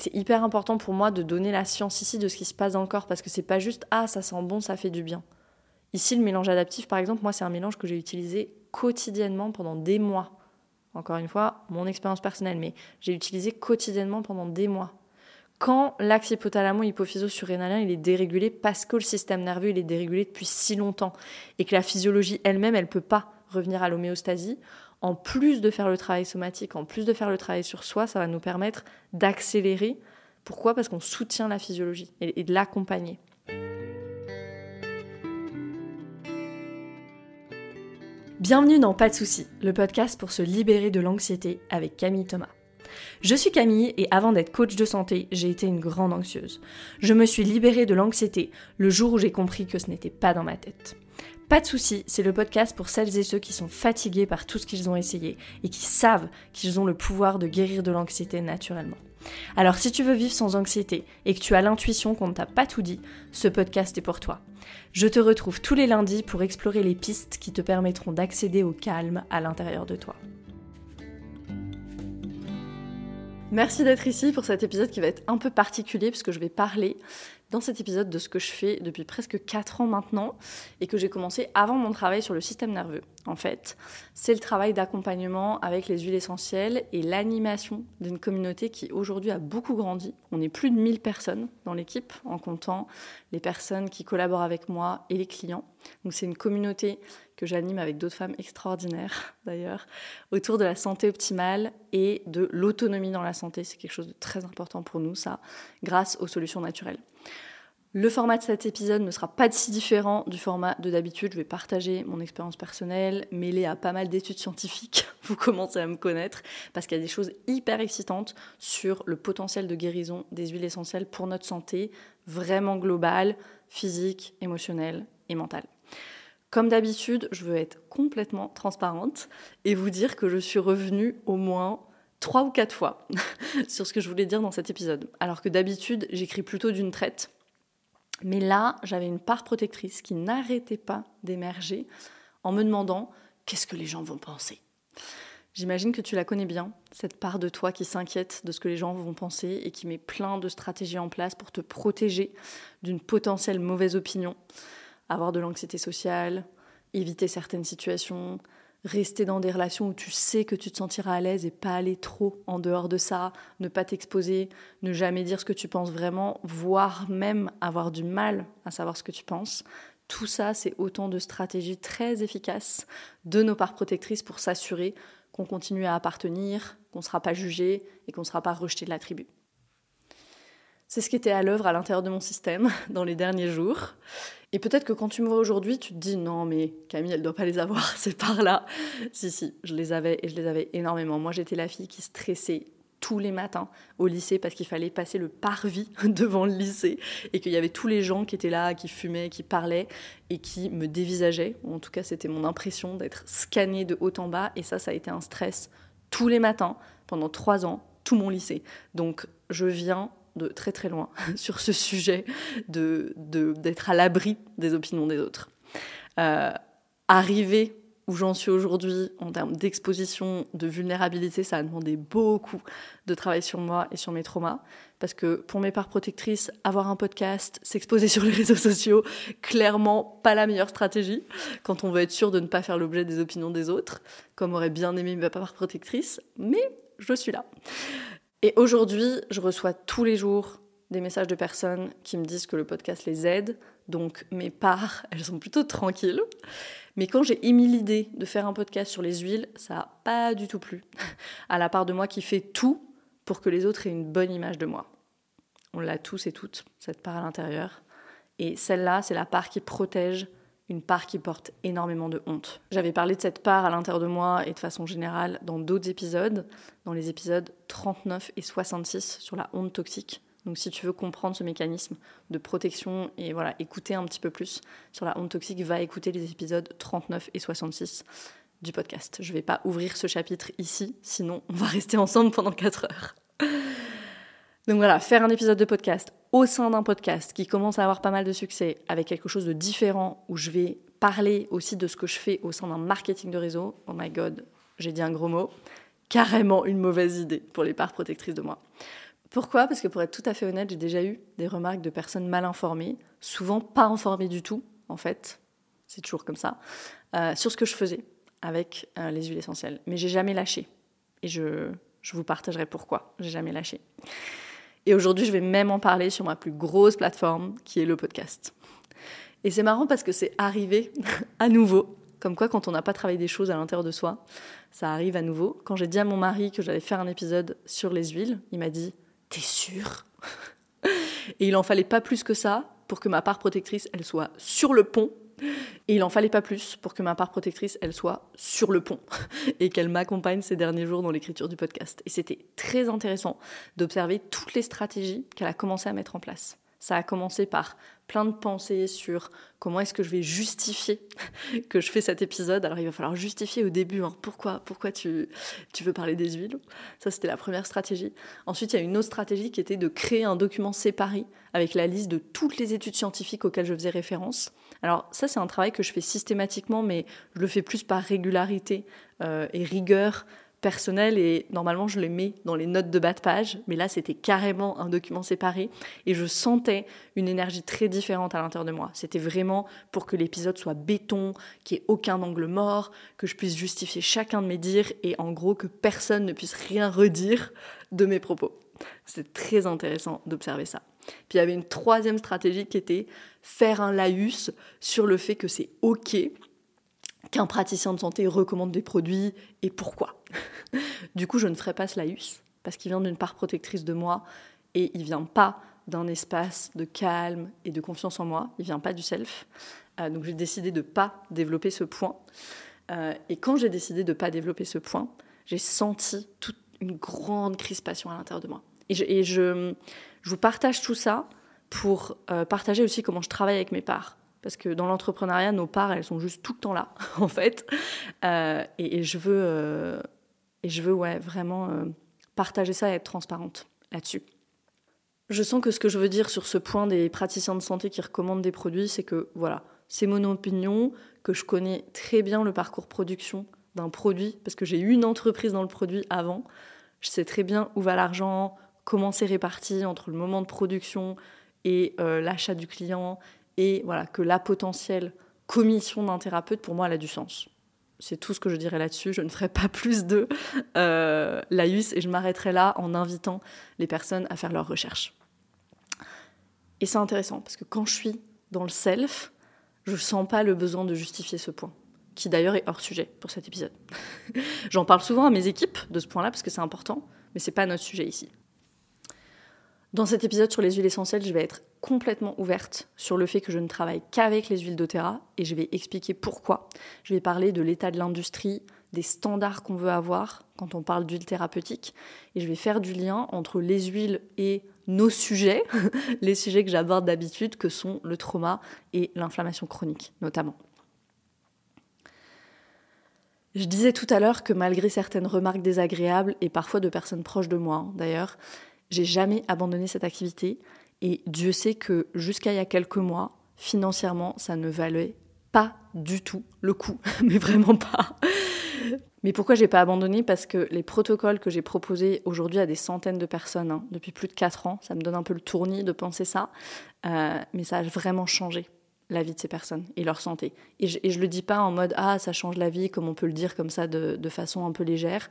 C'est hyper important pour moi de donner la science ici de ce qui se passe dans le corps parce que c'est pas juste ah ça sent bon, ça fait du bien. Ici le mélange adaptif par exemple, moi c'est un mélange que j'ai utilisé quotidiennement pendant des mois. Encore une fois, mon expérience personnelle, mais j'ai utilisé quotidiennement pendant des mois. Quand l'axe hypothalamo-hypophyso-surrénalien il est dérégulé parce que le système nerveux il est dérégulé depuis si longtemps et que la physiologie elle-même elle peut pas revenir à l'homéostasie, en plus de faire le travail somatique, en plus de faire le travail sur soi, ça va nous permettre d'accélérer. Pourquoi? Parce qu'on soutient la physiologie et, de l'accompagner. Bienvenue dans Pas de soucis, le podcast pour se libérer de l'anxiété avec Camille Thomas. Je suis Camille et avant d'être coach de santé, j'ai été une grande anxieuse. Je me suis libérée de l'anxiété le jour où j'ai compris que ce n'était pas dans ma tête. Pas de soucis, c'est le podcast pour celles et ceux qui sont fatigués par tout ce qu'ils ont essayé et qui savent qu'ils ont le pouvoir de guérir de l'anxiété naturellement. Alors si tu veux vivre sans anxiété et que tu as l'intuition qu'on ne t'a pas tout dit, ce podcast est pour toi. Je te retrouve tous les lundis pour explorer les pistes qui te permettront d'accéder au calme à l'intérieur de toi. Merci d'être ici pour cet épisode qui va être un peu particulier puisque je vais parler dans cet épisode de ce que je fais depuis presque 4 ans maintenant et que j'ai commencé avant mon travail sur le système nerveux. En fait, c'est le travail d'accompagnement avec les huiles essentielles et l'animation d'une communauté qui aujourd'hui a beaucoup grandi. On est plus de 1000 personnes dans l'équipe en comptant les personnes qui collaborent avec moi et les clients. Donc c'est une communauté que j'anime avec d'autres femmes extraordinaires d'ailleurs, autour de la santé optimale et de l'autonomie dans la santé. C'est quelque chose de très important pour nous, ça, grâce aux solutions naturelles. Le format de cet épisode ne sera pas si différent du format de d'habitude. Je vais partager mon expérience personnelle, mêlée à pas mal d'études scientifiques. Vous commencez à me connaître parce qu'il y a des choses hyper excitantes sur le potentiel de guérison des huiles essentielles pour notre santé, vraiment globale, physique, émotionnelle et mentale. Comme d'habitude, je veux être complètement transparente et vous dire que je suis revenue au moins trois ou quatre fois sur ce que je voulais dire dans cet épisode. Alors que d'habitude, j'écris plutôt d'une traite mais là, j'avais une part protectrice qui n'arrêtait pas d'émerger en me demandant qu'est-ce que les gens vont penser? J'imagine que tu la connais bien, cette part de toi qui s'inquiète de ce que les gens vont penser et qui met plein de stratégies en place pour te protéger d'une potentielle mauvaise opinion. Avoir de l'anxiété sociale, éviter certaines situations, rester dans des relations où tu sais que tu te sentiras à l'aise et pas aller trop en dehors de ça, ne pas t'exposer, ne jamais dire ce que tu penses vraiment, voire même avoir du mal à savoir ce que tu penses. Tout ça, c'est autant de stratégies très efficaces de nos parts protectrices pour s'assurer qu'on continue à appartenir, qu'on ne sera pas jugé et qu'on ne sera pas rejeté de la tribu. C'est ce qui était à l'œuvre à l'intérieur de mon système dans les derniers jours. Et peut-être que quand tu me vois aujourd'hui, tu te dis non, mais Camille, elle doit pas les avoir, c'est par là. si, si, je les avais et je les avais énormément. Moi, j'étais la fille qui stressait tous les matins au lycée parce qu'il fallait passer le parvis devant le lycée et qu'il y avait tous les gens qui étaient là, qui fumaient, qui parlaient et qui me dévisageaient. En tout cas, c'était mon impression d'être scannée de haut en bas et ça, ça a été un stress tous les matins pendant trois ans, tout mon lycée. Donc, je viens de très très loin sur ce sujet de, d'être à l'abri des opinions des autres. Euh, arriver où j'en suis aujourd'hui en termes d'exposition, de vulnérabilité, ça a demandé beaucoup de travail sur moi et sur mes traumas. Parce que pour mes parts protectrices, avoir un podcast, s'exposer sur les réseaux sociaux, clairement pas la meilleure stratégie quand on veut être sûr de ne pas faire l'objet des opinions des autres, comme aurait bien aimé ma part protectrice, mais je suis là. Et aujourd'hui, je reçois tous les jours des messages de personnes qui me disent que le podcast les aide. Donc mes parts, elles sont plutôt tranquilles. Mais quand j'ai émis l'idée de faire un podcast sur les huiles, ça n'a pas du tout plu à la part de moi qui fait tout pour que les autres aient une bonne image de moi. On l'a tous et toutes, cette part à l'intérieur. Et celle-là, c'est la part qui protège une part qui porte énormément de honte. J'avais parlé de cette part à l'intérieur de moi et de façon générale dans d'autres épisodes, dans les épisodes 39 et 66 sur la honte toxique. Donc si tu veux comprendre ce mécanisme de protection et voilà, écouter un petit peu plus sur la honte toxique, va écouter les épisodes 39 et 66 du podcast. Je ne vais pas ouvrir ce chapitre ici, sinon on va rester ensemble pendant 4 heures. Donc voilà, faire un épisode de podcast au sein d'un podcast qui commence à avoir pas mal de succès avec quelque chose de différent où je vais parler aussi de ce que je fais au sein d'un marketing de réseau. Oh my god, j'ai dit un gros mot. Carrément une mauvaise idée pour les parts protectrices de moi. Pourquoi? Parce que pour être tout à fait honnête, j'ai déjà eu des remarques de personnes mal informées, souvent pas informées du tout, en fait, c'est toujours comme ça, euh, sur ce que je faisais avec euh, les huiles essentielles. Mais j'ai jamais lâché. Et je, je vous partagerai pourquoi j'ai jamais lâché. Et aujourd'hui, je vais même en parler sur ma plus grosse plateforme, qui est le podcast. Et c'est marrant parce que c'est arrivé à nouveau. Comme quoi, quand on n'a pas travaillé des choses à l'intérieur de soi, ça arrive à nouveau. Quand j'ai dit à mon mari que j'allais faire un épisode sur les huiles, il m'a dit T'es sûr Et il en fallait pas plus que ça pour que ma part protectrice, elle soit sur le pont et il en fallait pas plus pour que ma part protectrice, elle soit sur le pont et qu'elle m'accompagne ces derniers jours dans l'écriture du podcast. Et c'était très intéressant d'observer toutes les stratégies qu'elle a commencé à mettre en place. Ça a commencé par plein de pensées sur comment est-ce que je vais justifier que je fais cet épisode. Alors il va falloir justifier au début hein, pourquoi, pourquoi tu, tu veux parler des huiles? Ça c'était la première stratégie. Ensuite il y a une autre stratégie qui était de créer un document séparé avec la liste de toutes les études scientifiques auxquelles je faisais référence. Alors ça c'est un travail que je fais systématiquement mais je le fais plus par régularité euh, et rigueur personnel et normalement je les mets dans les notes de bas de page, mais là c'était carrément un document séparé et je sentais une énergie très différente à l'intérieur de moi. C'était vraiment pour que l'épisode soit béton, qu'il n'y ait aucun angle mort, que je puisse justifier chacun de mes dires et en gros que personne ne puisse rien redire de mes propos. C'est très intéressant d'observer ça. Puis il y avait une troisième stratégie qui était faire un laïus sur le fait que c'est ok qu'un praticien de santé recommande des produits et pourquoi. du coup, je ne ferai pas ce laïus parce qu'il vient d'une part protectrice de moi et il vient pas d'un espace de calme et de confiance en moi. Il vient pas du self. Euh, donc j'ai décidé de pas développer ce point. Euh, et quand j'ai décidé de pas développer ce point, j'ai senti toute une grande crispation à l'intérieur de moi. Et, je, vous partage tout ça pour euh, partager aussi comment je travaille avec mes parts. Parce que dans l'entrepreneuriat, nos parts, elles sont juste tout le temps là, en fait. Euh, et, je veux, euh, et je veux ouais, vraiment partager ça et être transparente là-dessus. Je sens que ce que je veux dire sur ce point des praticiens de santé qui recommandent des produits, c'est que voilà, c'est mon opinion, que je connais très bien le parcours production d'un produit, parce que j'ai eu une entreprise dans le produit avant. Je sais très bien où va l'argent, comment c'est réparti entre le moment de production et l'achat du client et voilà que la potentielle commission d'un thérapeute, pour moi, elle a du sens. C'est tout ce que je dirais là-dessus. Je ne ferai pas plus de euh, laïus et je m'arrêterai là en invitant les personnes à faire leurs recherches. Et c'est intéressant parce que quand je suis dans le self, je ne sens pas le besoin de justifier ce point, qui d'ailleurs est hors sujet pour cet épisode. J'en parle souvent à mes équipes de ce point-là parce que c'est important, mais c'est pas notre sujet ici. Dans cet épisode sur les huiles essentielles, je vais être complètement ouverte sur le fait que je ne travaille qu'avec les huiles doTERRA et je vais expliquer pourquoi. Je vais parler de l'état de l'industrie, des standards qu'on veut avoir quand on parle d'huile thérapeutique et je vais faire du lien entre les huiles et nos sujets, les sujets que j'aborde d'habitude que sont le trauma et l'inflammation chronique notamment. Je disais tout à l'heure que malgré certaines remarques désagréables et parfois de personnes proches de moi hein, d'ailleurs, j'ai jamais abandonné cette activité et Dieu sait que jusqu'à il y a quelques mois, financièrement, ça ne valait pas du tout le coup, mais vraiment pas. Mais pourquoi j'ai pas abandonné? Parce que les protocoles que j'ai proposés aujourd'hui à des centaines de personnes hein, depuis plus de 4 ans, ça me donne un peu le tournis de penser ça, euh, mais ça a vraiment changé la vie de ces personnes et leur santé. Et je, je le dis pas en mode ah ça change la vie comme on peut le dire comme ça de, de façon un peu légère.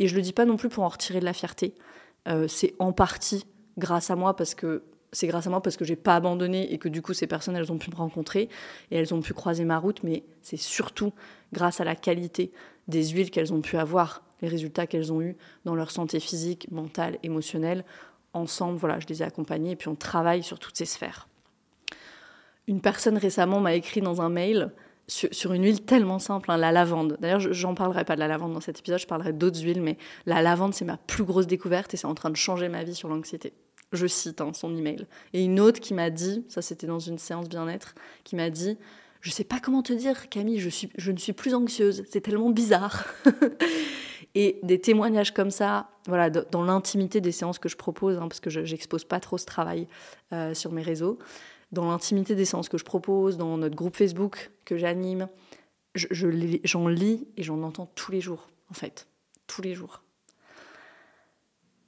Et je le dis pas non plus pour en retirer de la fierté. Euh, c'est en partie grâce à moi parce que c'est grâce à moi parce que j'ai pas abandonné et que du coup ces personnes elles ont pu me rencontrer et elles ont pu croiser ma route mais c'est surtout grâce à la qualité des huiles qu'elles ont pu avoir les résultats qu'elles ont eus dans leur santé physique, mentale, émotionnelle. Ensemble voilà je les ai accompagnées et puis on travaille sur toutes ces sphères. Une personne récemment m'a écrit dans un mail sur, une huile tellement simple, hein, la lavande. D'ailleurs, j'en parlerai pas de la lavande dans cet épisode, je parlerai d'autres huiles, mais la lavande, c'est ma plus grosse découverte et c'est en train de changer ma vie sur l'anxiété. Je cite hein, son email. Et une autre qui m'a dit, ça c'était dans une séance bien-être, qui m'a dit Je sais pas comment te dire, Camille, je, suis, je ne suis plus anxieuse, c'est tellement bizarre. et des témoignages comme ça, voilà, dans l'intimité des séances que je propose, hein, parce que je n'expose pas trop ce travail euh, sur mes réseaux dans l'intimité des séances que je propose, dans notre groupe Facebook que j'anime, j'en je, lis et j'en entends tous les jours, en fait. Tous les jours.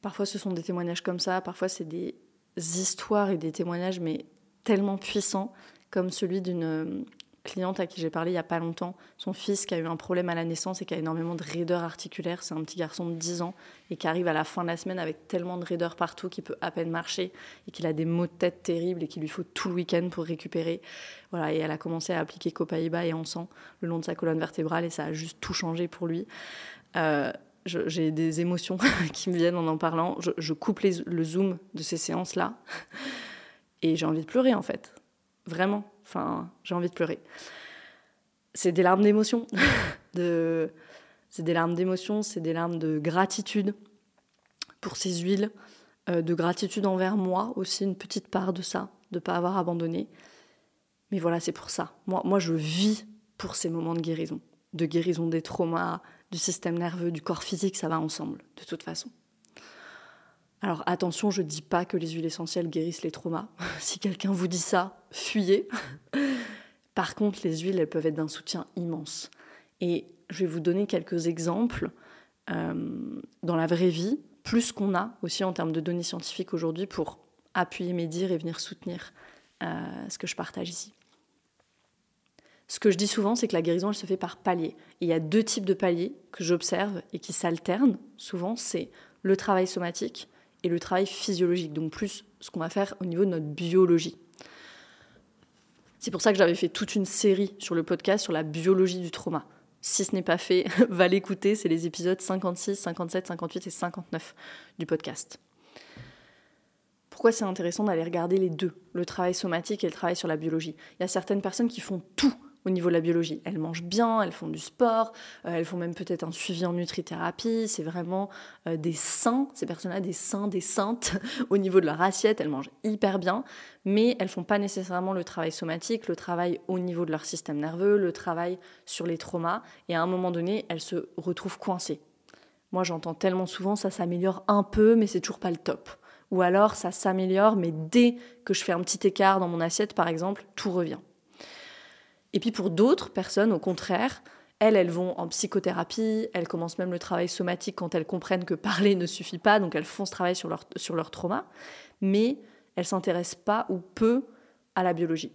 Parfois, ce sont des témoignages comme ça, parfois, c'est des histoires et des témoignages, mais tellement puissants, comme celui d'une cliente à qui j'ai parlé il n'y a pas longtemps, son fils qui a eu un problème à la naissance et qui a énormément de raideurs articulaires, c'est un petit garçon de 10 ans et qui arrive à la fin de la semaine avec tellement de raideurs partout qu'il peut à peine marcher et qu'il a des maux de tête terribles et qu'il lui faut tout le week-end pour récupérer. Voilà, et elle a commencé à appliquer Copaïba et Encens le long de sa colonne vertébrale et ça a juste tout changé pour lui. Euh, j'ai des émotions qui me viennent en en parlant. Je, coupe le zoom de ces séances-là et j'ai envie de pleurer en fait. Vraiment. Enfin, j'ai envie de pleurer. C'est des larmes d'émotion. C'est des larmes d'émotion, c'est des larmes de gratitude pour ces huiles, euh, de gratitude envers moi aussi, une petite part de ça, de ne pas avoir abandonné. Mais voilà, c'est pour ça. Moi, moi, je vis pour ces moments de guérison, de guérison des traumas, du système nerveux, du corps physique, ça va ensemble, de toute façon. Alors attention, je ne dis pas que les huiles essentielles guérissent les traumas. si quelqu'un vous dit ça, fuyez. Par contre, les huiles, elles peuvent être d'un soutien immense. Et je vais vous donner quelques exemples euh, dans la vraie vie, plus qu'on a aussi en termes de données scientifiques aujourd'hui pour appuyer mes dires et venir soutenir euh, ce que je partage ici. Ce que je dis souvent, c'est que la guérison, elle se fait par paliers. il y a deux types de paliers que j'observe et qui s'alternent souvent, c'est le travail somatique et le travail physiologique, donc plus ce qu'on va faire au niveau de notre biologie. C'est pour ça que j'avais fait toute une série sur le podcast sur la biologie du trauma. Si ce n'est pas fait, va l'écouter, c'est les épisodes 56, 57, 58 et 59 du podcast. Pourquoi c'est intéressant d'aller regarder les deux, le travail somatique et le travail sur la biologie? Il y a certaines personnes qui font tout au niveau de la biologie. Elles mangent bien, elles font du sport, euh, elles font même peut-être un suivi en nutrithérapie. C'est vraiment euh, des saints, ces personnes-là, des saints, des saintes au niveau de leur assiette. Elles mangent hyper bien, mais elles font pas nécessairement le travail somatique, le travail au niveau de leur système nerveux, le travail sur les traumas. Et à un moment donné, elles se retrouvent coincées. Moi, j'entends tellement souvent ça s'améliore un peu, mais c'est toujours pas le top. Ou alors ça s'améliore, mais dès que je fais un petit écart dans mon assiette, par exemple, tout revient. Et puis pour d'autres personnes, au contraire, elles, elles vont en psychothérapie, elles commencent même le travail somatique quand elles comprennent que parler ne suffit pas, donc elles font ce travail sur leur, sur leur trauma, mais elles s'intéressent pas ou peu à la biologie.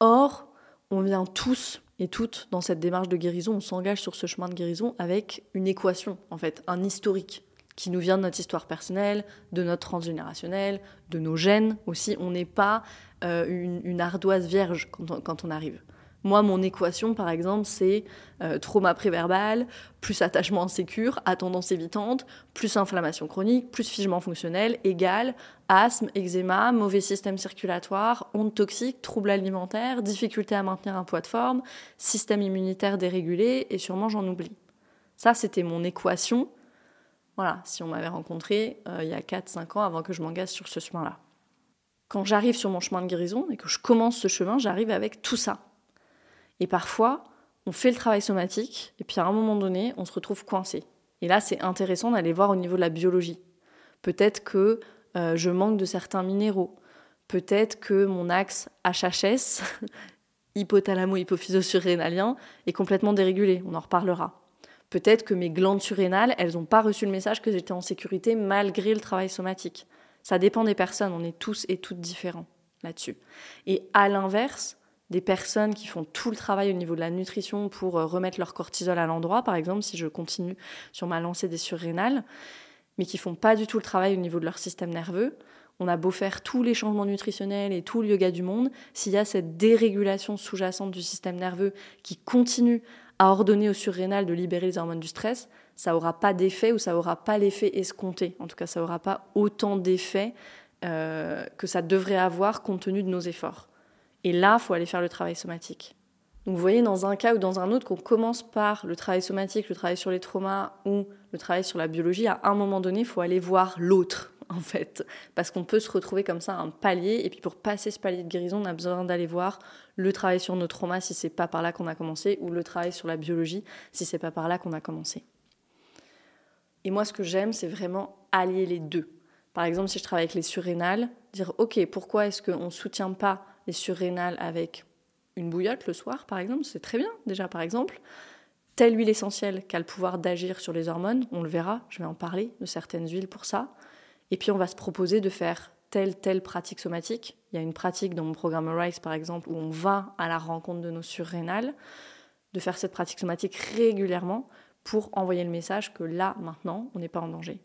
Or, on vient tous et toutes dans cette démarche de guérison, on s'engage sur ce chemin de guérison avec une équation, en fait, un historique qui nous vient de notre histoire personnelle, de notre transgénérationnel, de nos gènes aussi. On n'est pas euh, une, ardoise vierge quand on, arrive. Moi, mon équation, par exemple, c'est euh, trauma préverbal, plus attachement insécure, à évitante, plus inflammation chronique, plus figement fonctionnel, égale asthme, eczéma, mauvais système circulatoire, ondes toxiques, troubles alimentaires, difficulté à maintenir un poids de forme, système immunitaire dérégulé, et sûrement j'en oublie. Ça, c'était mon équation. Voilà, si on m'avait rencontré euh, il y a 4-5 ans avant que je m'engage sur ce chemin-là quand j'arrive sur mon chemin de guérison et que je commence ce chemin, j'arrive avec tout ça. Et parfois, on fait le travail somatique, et puis à un moment donné, on se retrouve coincé. Et là, c'est intéressant d'aller voir au niveau de la biologie. Peut-être que euh, je manque de certains minéraux. Peut-être que mon axe HHS, hypothalamo-hypophyso-surrénalien, est complètement dérégulé. On en reparlera. Peut-être que mes glandes surrénales, elles n'ont pas reçu le message que j'étais en sécurité malgré le travail somatique. Ça dépend des personnes, on est tous et toutes différents là-dessus. Et à l'inverse, des personnes qui font tout le travail au niveau de la nutrition pour euh, remettre leur cortisol à l'endroit, par exemple, si je continue sur ma lancée des surrénales, mais qui font pas du tout le travail au niveau de leur système nerveux, on a beau faire tous les changements nutritionnels et tout le yoga du monde, s'il y a cette dérégulation sous-jacente du système nerveux qui continue à ordonner aux surrénales de libérer les hormones du stress, ça n'aura pas d'effet ou ça n'aura pas l'effet escompté. En tout cas, ça n'aura pas autant d'effet euh, que ça devrait avoir compte tenu de nos efforts. Et là, il faut aller faire le travail somatique. Donc vous voyez, dans un cas ou dans un autre, qu'on commence par le travail somatique, le travail sur les traumas ou le travail sur la biologie, à un moment donné, il faut aller voir l'autre, en fait. Parce qu'on peut se retrouver comme ça un palier, et puis pour passer ce palier de guérison, on a besoin d'aller voir le travail sur nos traumas si c'est pas par là qu'on a commencé, ou le travail sur la biologie si c'est pas par là qu'on a commencé. Et moi, ce que j'aime, c'est vraiment allier les deux. Par exemple, si je travaille avec les surrénales, dire OK, pourquoi est-ce qu'on ne soutient pas les surrénales avec une bouillotte le soir, par exemple? C'est très bien, déjà, par exemple. telle huile essentielle qui a le pouvoir d'agir sur les hormones, on le verra, je vais en parler de certaines huiles pour ça. Et puis on va se proposer de faire telle, telle pratique somatique. Il y a une pratique dans mon programme RISE par exemple où on va à la rencontre de nos surrénales, de faire cette pratique somatique régulièrement pour envoyer le message que là, maintenant, on n'est pas en danger.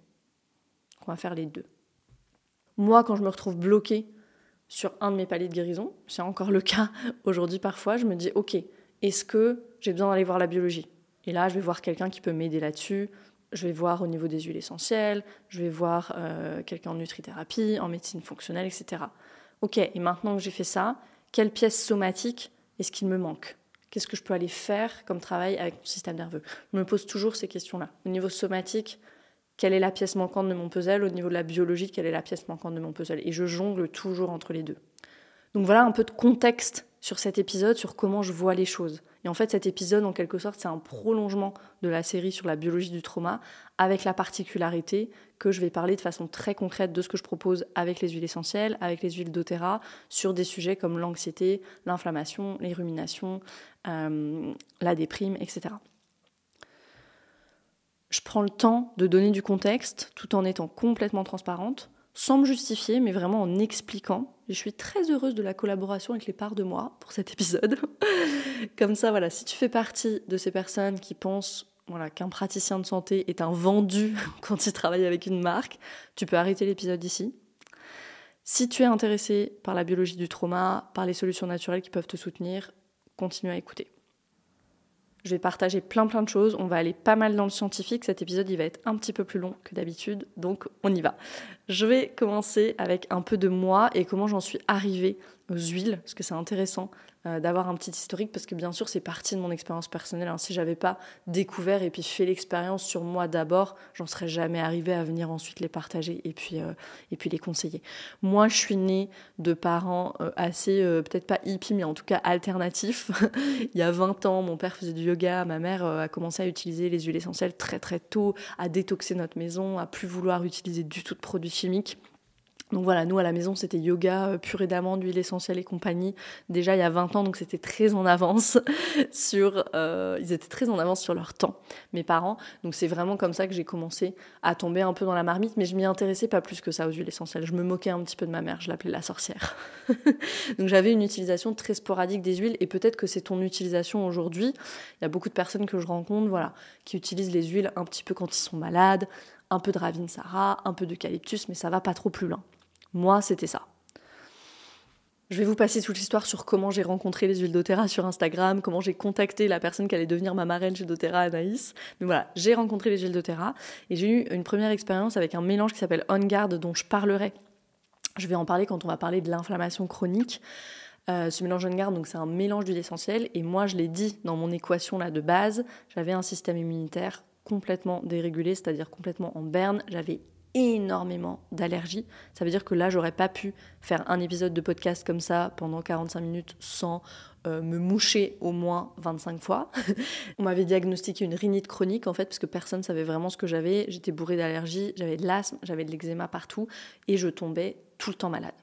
On va faire les deux. Moi, quand je me retrouve bloquée sur un de mes paliers de guérison, c'est encore le cas aujourd'hui parfois, je me dis, ok, est-ce que j'ai besoin d'aller voir la biologie? Et là, je vais voir quelqu'un qui peut m'aider là-dessus. Je vais voir au niveau des huiles essentielles, je vais voir euh, quelqu'un en nutrithérapie, en médecine fonctionnelle, etc. Ok, et maintenant que j'ai fait ça, quelle pièce somatique est-ce qu'il me manque? Qu'est-ce que je peux aller faire comme travail avec mon système nerveux? Je me pose toujours ces questions-là. Au niveau somatique, quelle est la pièce manquante de mon puzzle? Au niveau de la biologie, quelle est la pièce manquante de mon puzzle? Et je jongle toujours entre les deux. Donc voilà un peu de contexte sur cet épisode, sur comment je vois les choses. Et en fait, cet épisode, en quelque sorte, c'est un prolongement de la série sur la biologie du trauma, avec la particularité que je vais parler de façon très concrète de ce que je propose avec les huiles essentielles, avec les huiles doTERRA, sur des sujets comme l'anxiété, l'inflammation, les ruminations, euh, la déprime, etc. Je prends le temps de donner du contexte tout en étant complètement transparente sans me justifier, mais vraiment en expliquant. Je suis très heureuse de la collaboration avec les parts de moi pour cet épisode. Comme ça, voilà, si tu fais partie de ces personnes qui pensent voilà, qu'un praticien de santé est un vendu quand il travaille avec une marque, tu peux arrêter l'épisode ici. Si tu es intéressé par la biologie du trauma, par les solutions naturelles qui peuvent te soutenir, continue à écouter. Je vais partager plein plein de choses. On va aller pas mal dans le scientifique. Cet épisode, il va être un petit peu plus long que d'habitude, donc on y va. Je vais commencer avec un peu de moi et comment j'en suis arrivée aux huiles, parce que c'est intéressant euh, d'avoir un petit historique parce que bien sûr c'est partie de mon expérience personnelle. Si hein. Si j'avais pas découvert et puis fait l'expérience sur moi d'abord, j'en serais jamais arrivée à venir ensuite les partager et puis euh, et puis les conseiller. Moi, je suis née de parents euh, assez peut-être pas hippie mais en tout cas alternatifs. Il y a 20 ans, mon père faisait du yoga, ma mère a commencé à utiliser les huiles essentielles très très tôt, à détoxer notre maison, à plus vouloir utiliser du tout de produits chimiques. Donc voilà, nous à la maison c'était yoga, euh, purée d'amande, huile essentielle et compagnie. Déjà il y a 20 ans, donc c'était très en avance sur, euh, ils étaient très en avance sur leur temps, mes parents. Donc c'est vraiment comme ça que j'ai commencé à tomber un peu dans la marmite, mais je m'y intéressais pas plus que ça aux huiles essentielles. Je me moquais un petit peu de ma mère, je l'appelais la sorcière. donc j'avais une utilisation très sporadique des huiles et peut-être que c'est ton utilisation aujourd'hui. Il y a beaucoup de personnes que je rencontre, voilà, qui utilisent les huiles un petit peu quand ils sont malades, un peu de ravinsara, un peu d'eucalyptus, mais ça va pas trop plus loin. Moi, c'était ça. Je vais vous passer toute l'histoire sur comment j'ai rencontré les huiles doTERRA sur Instagram, comment j'ai contacté la personne qui allait devenir ma marraine chez doTERRA, Anaïs. Mais voilà, j'ai rencontré les huiles doTERRA et j'ai eu une première expérience avec un mélange qui s'appelle On Guard dont je parlerai. Je vais en parler quand on va parler de l'inflammation chronique. Euh, ce mélange On Guard, donc c'est un mélange d'huile essentielle et moi je l'ai dit dans mon équation là de base, j'avais un système immunitaire complètement dérégulé, c'est-à-dire complètement en berne. J'avais énormément d'allergies. Ça veut dire que là, j'aurais pas pu faire un épisode de podcast comme ça pendant 45 minutes sans euh, me moucher au moins 25 fois. On m'avait diagnostiqué une rhinite chronique en fait, parce que personne savait vraiment ce que j'avais. J'étais bourrée d'allergies, j'avais de l'asthme, j'avais de l'eczéma partout et je tombais tout le temps malade.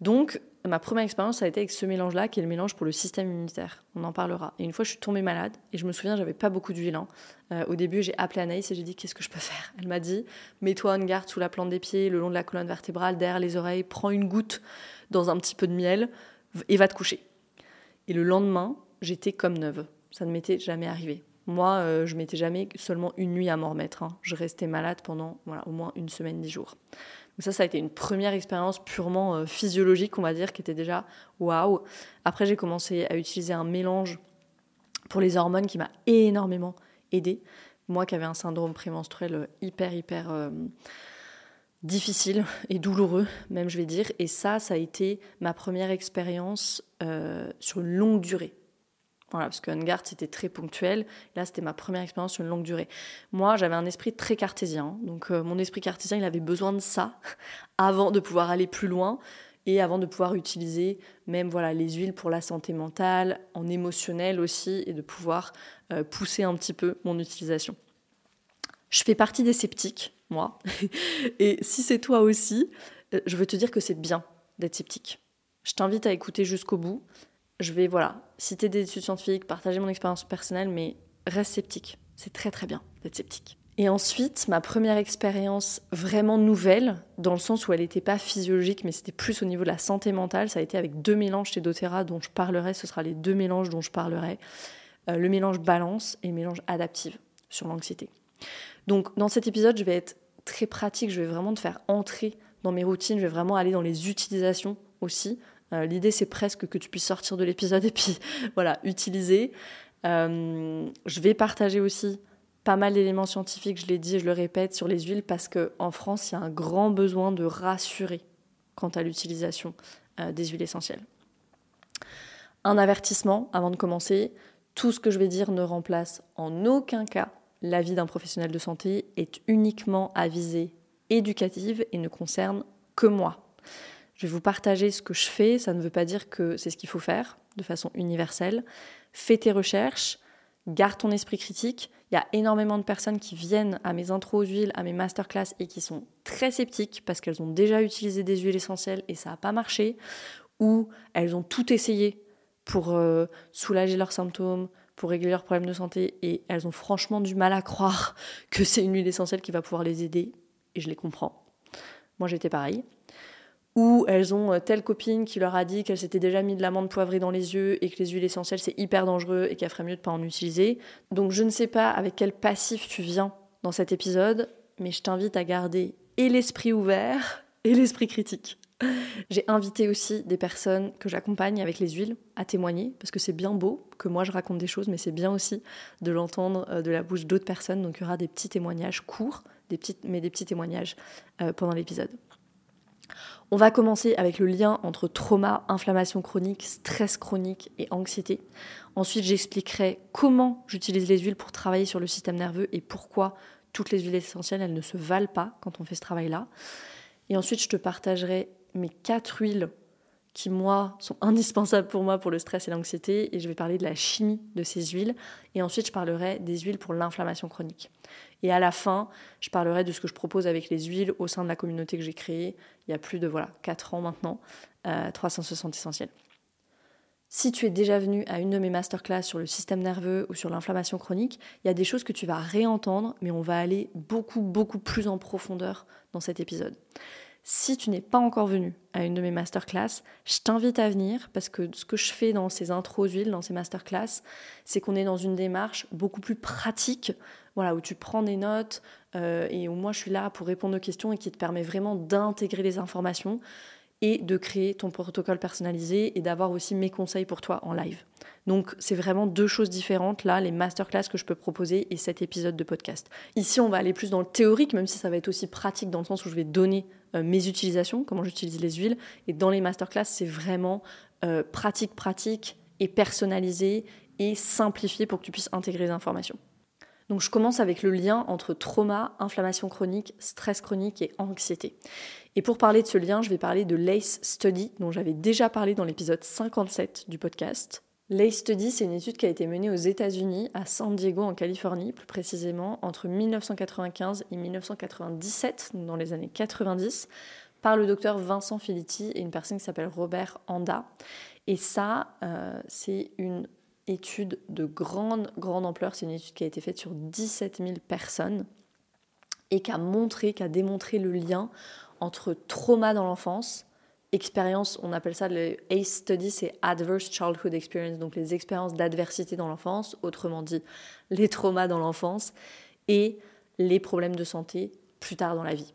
Donc, ma première expérience, ça a été avec ce mélange-là, qui est le mélange pour le système immunitaire. On en parlera. Et une fois, je suis tombée malade, et je me souviens, j'avais pas beaucoup d'huile. Hein. Euh, au début, j'ai appelé Anaïs et j'ai dit Qu'est-ce que je peux faire? Elle m'a dit Mets-toi en garde sous la plante des pieds, le long de la colonne vertébrale, derrière les oreilles, prends une goutte dans un petit peu de miel et va te coucher. Et le lendemain, j'étais comme neuve. Ça ne m'était jamais arrivé. Moi, euh, je m'étais jamais seulement une nuit à m'en remettre. Hein. Je restais malade pendant voilà, au moins une semaine, dix jours ça, ça a été une première expérience purement euh, physiologique, on va dire, qui était déjà waouh. Après, j'ai commencé à utiliser un mélange pour les hormones qui m'a énormément aidé. Moi qui avais un syndrome prémenstruel euh, hyper, hyper euh, difficile et douloureux, même je vais dire. Et ça, ça a été ma première expérience sur une longue durée. Voilà, parce que Hungard, c'était très ponctuel. Là, c'était ma première expérience sur une longue durée. Moi, j'avais un esprit très cartésien. Donc, euh, mon esprit cartésien, il avait besoin de ça avant de pouvoir aller plus loin et avant de pouvoir utiliser même voilà les huiles pour la santé mentale, en émotionnel aussi, et de pouvoir euh, pousser un petit peu mon utilisation. Je fais partie des sceptiques, moi. et si c'est toi aussi, euh, je veux te dire que c'est bien d'être sceptique. Je t'invite à écouter jusqu'au bout je vais voilà citer des études scientifiques, partager mon expérience personnelle, mais reste sceptique. C'est très très bien d'être sceptique. Et ensuite, ma première expérience vraiment nouvelle, dans le sens où elle n'était pas physiologique, mais c'était plus au niveau de la santé mentale, ça a été avec deux mélanges chez doTERRA dont je parlerai, ce sera les deux mélanges dont je parlerai. Euh, le mélange balance et le mélange adaptive sur l'anxiété. Donc dans cet épisode, je vais être très pratique, je vais vraiment te faire entrer dans mes routines, je vais vraiment aller dans les utilisations aussi. Euh, l'idée, c'est presque que tu puisses sortir de l'épisode et puis voilà, utiliser. Euh, je vais partager aussi pas mal d'éléments scientifiques, je l'ai dit, je le répète, sur les huiles parce qu'en France, il y a un grand besoin de rassurer quant à l'utilisation euh, des huiles essentielles. Un avertissement avant de commencer, tout ce que je vais dire ne remplace en aucun cas l'avis d'un professionnel de santé, est uniquement à visée éducative et ne concerne que moi. Je vais vous partager ce que je fais, ça ne veut pas dire que c'est ce qu'il faut faire de façon universelle. Fais tes recherches, garde ton esprit critique. Il y a énormément de personnes qui viennent à mes intros aux huiles, à mes masterclass et qui sont très sceptiques parce qu'elles ont déjà utilisé des huiles essentielles et ça n'a pas marché, ou elles ont tout essayé pour euh, soulager leurs symptômes, pour régler leurs problèmes de santé et elles ont franchement du mal à croire que c'est une huile essentielle qui va pouvoir les aider et je les comprends. Moi j'étais pareil ou elles ont euh, telle copine qui leur a dit qu'elle s'était déjà mis de l'amande poivrée dans les yeux et que les huiles essentielles c'est hyper dangereux et qu'elle ferait mieux de pas en utiliser. Donc je ne sais pas avec quel passif tu viens dans cet épisode, mais je t'invite à garder et l'esprit ouvert et l'esprit critique. J'ai invité aussi des personnes que j'accompagne avec les huiles à témoigner, parce que c'est bien beau que moi je raconte des choses, mais c'est bien aussi de l'entendre euh, de la bouche d'autres personnes. Donc il y aura des petits témoignages courts, des petites, mais des petits témoignages euh, pendant l'épisode. On va commencer avec le lien entre trauma, inflammation chronique, stress chronique et anxiété. Ensuite, j'expliquerai comment j'utilise les huiles pour travailler sur le système nerveux et pourquoi toutes les huiles essentielles, elles ne se valent pas quand on fait ce travail-là. Et ensuite, je te partagerai mes quatre huiles qui, moi, sont indispensables pour moi pour le stress et l'anxiété. Et je vais parler de la chimie de ces huiles. Et ensuite, je parlerai des huiles pour l'inflammation chronique. Et à la fin, je parlerai de ce que je propose avec les huiles au sein de la communauté que j'ai créée il y a plus de voilà, 4 ans maintenant, euh, 360 essentiels. Si tu es déjà venu à une de mes masterclass sur le système nerveux ou sur l'inflammation chronique, il y a des choses que tu vas réentendre, mais on va aller beaucoup, beaucoup plus en profondeur dans cet épisode. Si tu n'es pas encore venu à une de mes masterclass, je t'invite à venir parce que ce que je fais dans ces intros huiles, dans ces masterclass, c'est qu'on est dans une démarche beaucoup plus pratique, voilà, où tu prends des notes euh, et où moi je suis là pour répondre aux questions et qui te permet vraiment d'intégrer les informations et de créer ton protocole personnalisé et d'avoir aussi mes conseils pour toi en live. Donc c'est vraiment deux choses différentes là, les masterclass que je peux proposer et cet épisode de podcast. Ici on va aller plus dans le théorique, même si ça va être aussi pratique dans le sens où je vais donner euh, mes utilisations, comment j'utilise les huiles. Et dans les masterclass, c'est vraiment euh, pratique, pratique et personnalisé et simplifié pour que tu puisses intégrer les informations. Donc je commence avec le lien entre trauma, inflammation chronique, stress chronique et anxiété. Et pour parler de ce lien, je vais parler de l'ACE Study, dont j'avais déjà parlé dans l'épisode 57 du podcast. L'ACE Study, c'est une étude qui a été menée aux États-Unis, à San Diego, en Californie, plus précisément, entre 1995 et 1997, dans les années 90, par le docteur Vincent Felitti et une personne qui s'appelle Robert Anda. Et ça, euh, c'est une étude de grande, grande ampleur. C'est une étude qui a été faite sur 17 000 personnes et qui a montré, qui a démontré le lien entre trauma dans l'enfance, expérience, on appelle ça le ACE study, c'est Adverse Childhood Experience, donc les expériences d'adversité dans l'enfance, autrement dit les traumas dans l'enfance et les problèmes de santé plus tard dans la vie.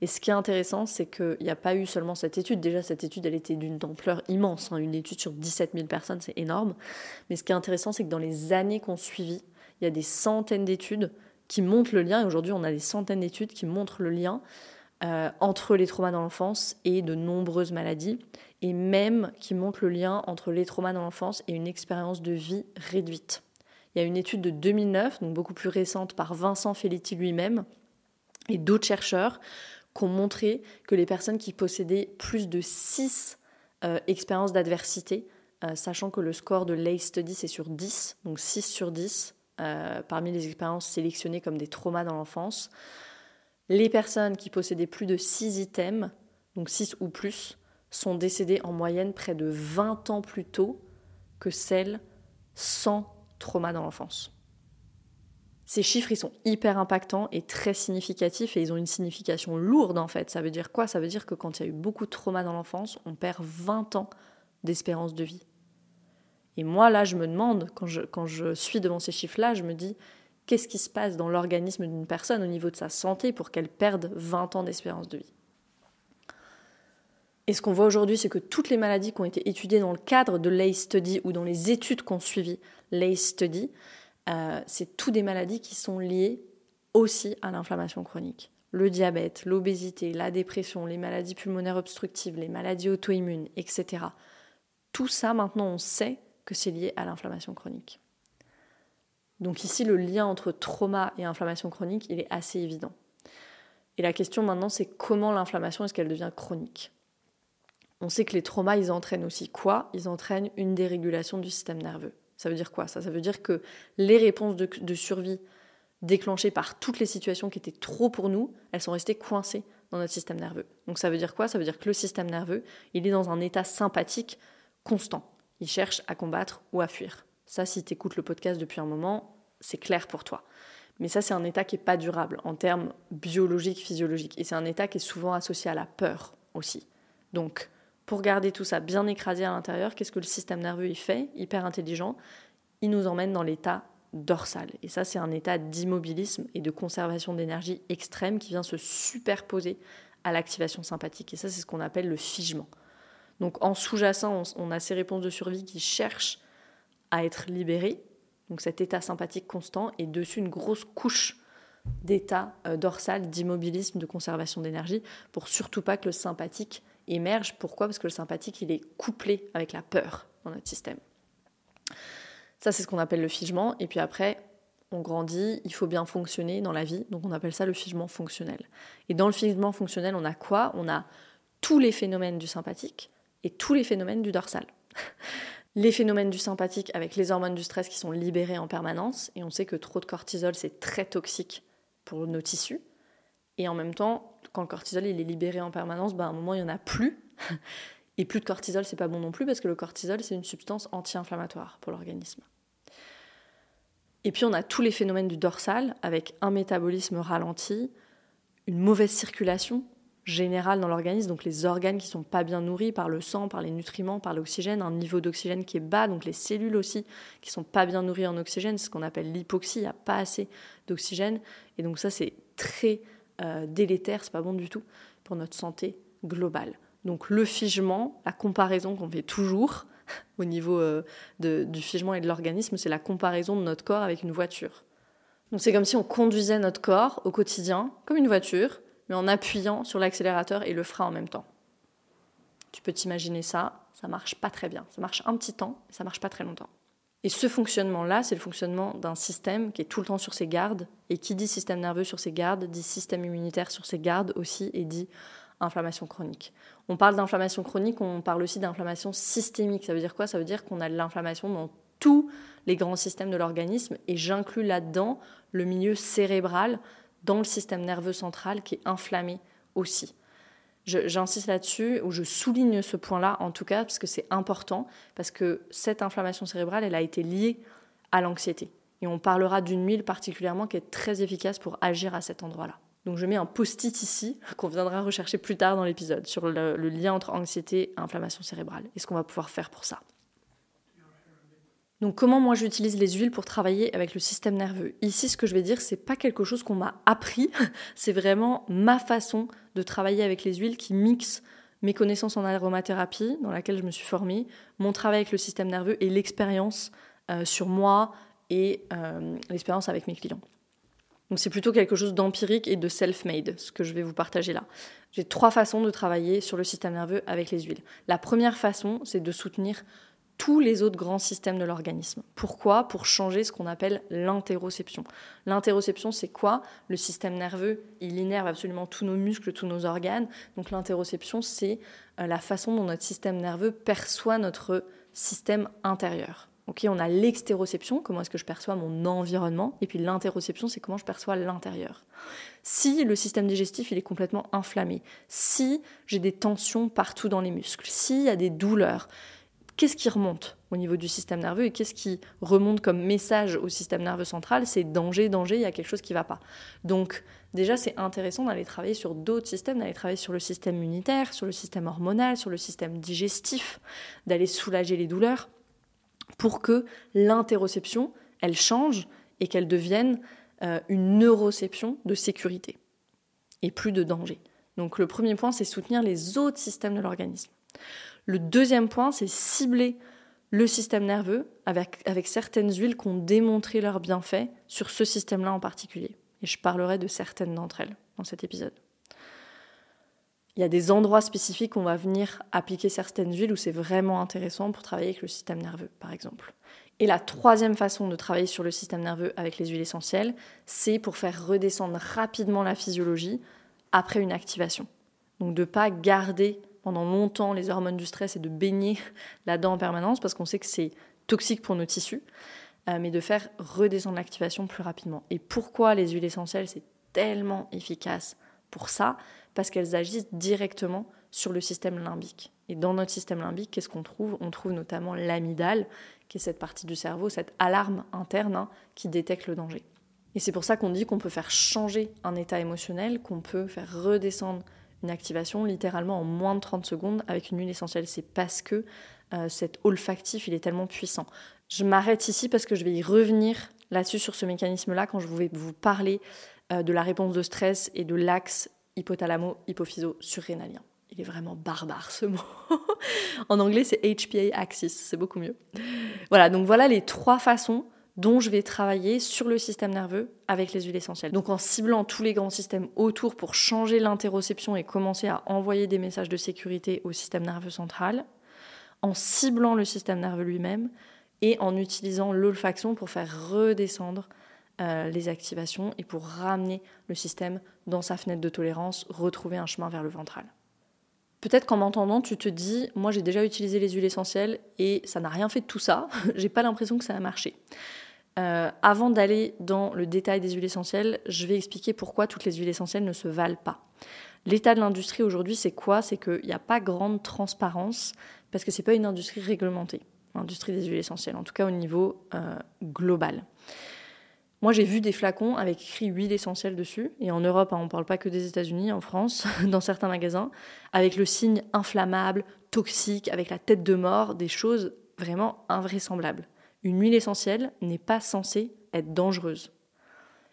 Et ce qui est intéressant, c'est qu'il n'y a pas eu seulement cette étude. Déjà, cette étude, elle était d'une ampleur immense. Hein. Une étude sur 17 000 personnes, c'est énorme. Mais ce qui est intéressant, c'est que dans les années qu'on suivi, il y a des centaines d'études qui montrent le lien. Et aujourd'hui, on a des centaines d'études qui montrent le lien euh, entre les traumas dans l'enfance et de nombreuses maladies, et même qui montre le lien entre les traumas dans l'enfance et une expérience de vie réduite. Il y a une étude de 2009, donc beaucoup plus récente, par Vincent Felitti lui-même, et d'autres chercheurs, qui ont montré que les personnes qui possédaient plus de 6 euh, expériences d'adversité, euh, sachant que le score de l'ACE Study c'est sur 10, donc 6 sur 10, parmi les expériences sélectionnées comme des traumas dans l'enfance, les personnes qui possédaient plus de 6 items, donc 6 ou plus, sont décédées en moyenne près de 20 ans plus tôt que celles sans trauma dans l'enfance. Ces chiffres, ils sont hyper impactants et très significatifs et ils ont une signification lourde en fait. Ça veut dire quoi? Ça veut dire que quand il y a eu beaucoup de trauma dans l'enfance, on perd 20 ans d'espérance de vie. Et moi, là, je me demande, quand je, suis devant ces chiffres-là, je me dis, qu'est-ce qui se passe dans l'organisme d'une personne au niveau de sa santé pour qu'elle perde 20 ans d'espérance de vie? Et ce qu'on voit aujourd'hui, c'est que toutes les maladies qui ont été étudiées dans le cadre de l'ACE Study ou dans les études qui ont suivi l'ACE Study, euh, c'est toutes des maladies qui sont liées aussi à l'inflammation chronique. Le diabète, l'obésité, la dépression, les maladies pulmonaires obstructives, les maladies auto-immunes, etc. Tout ça, maintenant, on sait que c'est lié à l'inflammation chronique. Donc ici, le lien entre trauma et inflammation chronique, il est assez évident. Et la question maintenant, c'est comment l'inflammation, est-ce qu'elle devient chronique? On sait que les traumas, ils entraînent aussi quoi? Ils entraînent une dérégulation du système nerveux. Ça veut dire quoi ça? Ça veut dire que les réponses de, survie déclenchées par toutes les situations qui étaient trop pour nous, elles sont restées coincées dans notre système nerveux. Donc ça veut dire quoi? Ça veut dire que le système nerveux, il est dans un état sympathique constant. Il cherche à combattre ou à fuir. Ça, si tu écoutes le podcast depuis un moment, c'est clair pour toi. Mais ça, c'est un état qui n'est pas durable en termes biologiques, physiologiques. Et c'est un état qui est souvent associé à la peur aussi. Donc, pour garder tout ça bien écrasé à l'intérieur, qu'est-ce que le système nerveux il fait? Hyper intelligent, il nous emmène dans l'état dorsal. Et ça, c'est un état d'immobilisme et de conservation d'énergie extrême qui vient se superposer à l'activation sympathique. Et ça, c'est ce qu'on appelle le figement. Donc en sous-jacent, on, a ces réponses de survie qui cherchent à être libérées, donc cet état sympathique constant, et dessus une grosse couche d'état euh, dorsal, d'immobilisme, de conservation d'énergie, pour surtout pas que le sympathique émerge. Pourquoi? Parce que le sympathique, il est couplé avec la peur dans notre système. Ça, c'est ce qu'on appelle le figement. Et puis après, on grandit, il faut bien fonctionner dans la vie. Donc on appelle ça le figement fonctionnel. Et dans le figement fonctionnel, on a quoi? On a tous les phénomènes du sympathique et tous les phénomènes du dorsal. les phénomènes du sympathique avec les hormones du stress qui sont libérées en permanence. Et on sait que trop de cortisol, c'est très toxique pour nos tissus. Et en même temps, quand le cortisol il est libéré en permanence, ben, à un moment il n'y en a plus. Et plus de cortisol, c'est pas bon non plus parce que le cortisol, c'est une substance anti-inflammatoire pour l'organisme. Et puis on a tous les phénomènes du dorsal avec un métabolisme ralenti, une mauvaise circulation générale dans l'organisme, donc les organes qui sont pas bien nourris par le sang, par les nutriments, par l'oxygène, un niveau d'oxygène qui est bas, donc les cellules aussi qui sont pas bien nourries en oxygène, c'est ce qu'on appelle l'hypoxie, il n'y a pas assez d'oxygène. Et donc ça c'est très euh, délétère, c'est pas bon du tout pour notre santé globale. Donc le figement, la comparaison qu'on fait toujours au niveau euh, du figement et de l'organisme, c'est la comparaison de notre corps avec une voiture. Donc c'est comme si on conduisait notre corps au quotidien comme une voiture, mais en appuyant sur l'accélérateur et le frein en même temps. Tu peux t'imaginer ça, ça marche pas très bien. Ça marche un petit temps, ça marche pas très longtemps. Et ce fonctionnement-là, c'est le fonctionnement d'un système qui est tout le temps sur ses gardes. Et qui dit système nerveux sur ses gardes, dit système immunitaire sur ses gardes aussi, et dit inflammation chronique. On parle d'inflammation chronique, on parle aussi d'inflammation systémique. Ça veut dire quoi? Ça veut dire qu'on a de l'inflammation dans tous les grands systèmes de l'organisme, et j'inclus là-dedans le milieu cérébral dans le système nerveux central qui est inflammé aussi. J'insiste là-dessus, ou je souligne ce point-là en tout cas, parce que c'est important, parce que cette inflammation cérébrale, elle a été liée à l'anxiété. Et on parlera d'une huile particulièrement qui est très efficace pour agir à cet endroit-là. Donc je mets un post-it ici, qu'on viendra rechercher plus tard dans l'épisode, sur le, lien entre anxiété et inflammation cérébrale, et ce qu'on va pouvoir faire pour ça. Donc comment moi j'utilise les huiles pour travailler avec le système nerveux? Ici ce que je vais dire c'est pas quelque chose qu'on m'a appris, c'est vraiment ma façon de travailler avec les huiles qui mixe mes connaissances en aromathérapie dans laquelle je me suis formée, mon travail avec le système nerveux et l'expérience euh, sur moi et euh, l'expérience avec mes clients. Donc c'est plutôt quelque chose d'empirique et de self-made, ce que je vais vous partager là. J'ai trois façons de travailler sur le système nerveux avec les huiles. La première façon, c'est de soutenir tous les autres grands systèmes de l'organisme. Pourquoi? Pour changer ce qu'on appelle l'interoception. L'interoception, c'est quoi? Le système nerveux, il innerve absolument tous nos muscles, tous nos organes. Donc l'interoception, c'est euh, la façon dont notre système nerveux perçoit notre système intérieur. On a l'extéroception, comment est-ce que je perçois mon environnement, et puis l'interoception, c'est comment je perçois l'intérieur. Si le système digestif il est complètement inflammé, si j'ai des tensions partout dans les muscles, s'il y a des douleurs, qu'est-ce qui remonte au niveau du système nerveux et qu'est-ce qui remonte comme message au système nerveux central? C'est danger, danger, il y a quelque chose qui ne va pas. Donc déjà c'est intéressant d'aller travailler sur d'autres systèmes, d'aller travailler sur le système immunitaire, sur le système hormonal, sur le système digestif, d'aller soulager les douleurs pour que l'interoception, elle change et qu'elle devienne euh, une neuroception de sécurité et plus de danger. Donc le premier point, c'est soutenir les autres systèmes de l'organisme. Le deuxième point, c'est cibler le système nerveux avec, certaines huiles qui ont démontré leurs bienfaits sur ce système-là en particulier. Et je parlerai de certaines d'entre elles dans cet épisode. Il y a des endroits spécifiques où on va venir appliquer certaines huiles où c'est vraiment intéressant pour travailler avec le système nerveux, par exemple. Et la troisième façon de travailler sur le système nerveux avec les huiles essentielles, c'est pour faire redescendre rapidement la physiologie après une activation. Donc de ne pas garder pendant longtemps les hormones du stress et de baigner là-dedans en permanence parce qu'on sait que c'est toxique pour nos tissus, euh, mais de faire redescendre l'activation plus rapidement. Et pourquoi les huiles essentielles, c'est tellement efficace pour ça? Parce qu'elles agissent directement sur le système limbique. Et dans notre système limbique, qu'est-ce qu'on trouve? On trouve notamment l'amygdale, qui est cette partie du cerveau, cette alarme interne hein, qui détecte le danger. Et c'est pour ça qu'on dit qu'on peut faire changer un état émotionnel, qu'on peut faire redescendre une activation littéralement en moins de 30 secondes avec une huile essentielle. C'est parce que euh, cet olfactif, il est tellement puissant. Je m'arrête ici parce que je vais y revenir là-dessus sur ce mécanisme-là quand je vais vous parler euh, de la réponse de stress et de l'axe hypothalamo-hypophyso-surrénalien. Il est vraiment barbare ce mot. en anglais, c'est HPA axis, c'est beaucoup mieux. Voilà, donc voilà les trois façons dont je vais travailler sur le système nerveux avec les huiles essentielles. Donc en ciblant tous les grands systèmes autour pour changer l'interoception et commencer à envoyer des messages de sécurité au système nerveux central, en ciblant le système nerveux lui-même et en utilisant l'olfaction pour faire redescendre euh, les activations et pour ramener le système dans sa fenêtre de tolérance, retrouver un chemin vers le ventral. Peut-être qu'en m'entendant, tu te dis, moi j'ai déjà utilisé les huiles essentielles et ça n'a rien fait de tout ça. j'ai pas l'impression que ça a marché. Euh, avant d'aller dans le détail des huiles essentielles, je vais expliquer pourquoi toutes les huiles essentielles ne se valent pas. L'état de l'industrie aujourd'hui, c'est quoi? C'est qu'il n'y a pas grande transparence parce que ce n'est pas une industrie réglementée, l'industrie des huiles essentielles, en tout cas au niveau euh, global. Moi, j'ai vu des flacons avec écrit huile essentielle dessus, et en Europe, hein, on ne parle pas que des États-Unis, en France, dans certains magasins, avec le signe inflammable, toxique, avec la tête de mort, des choses vraiment invraisemblables une huile essentielle n'est pas censée être dangereuse.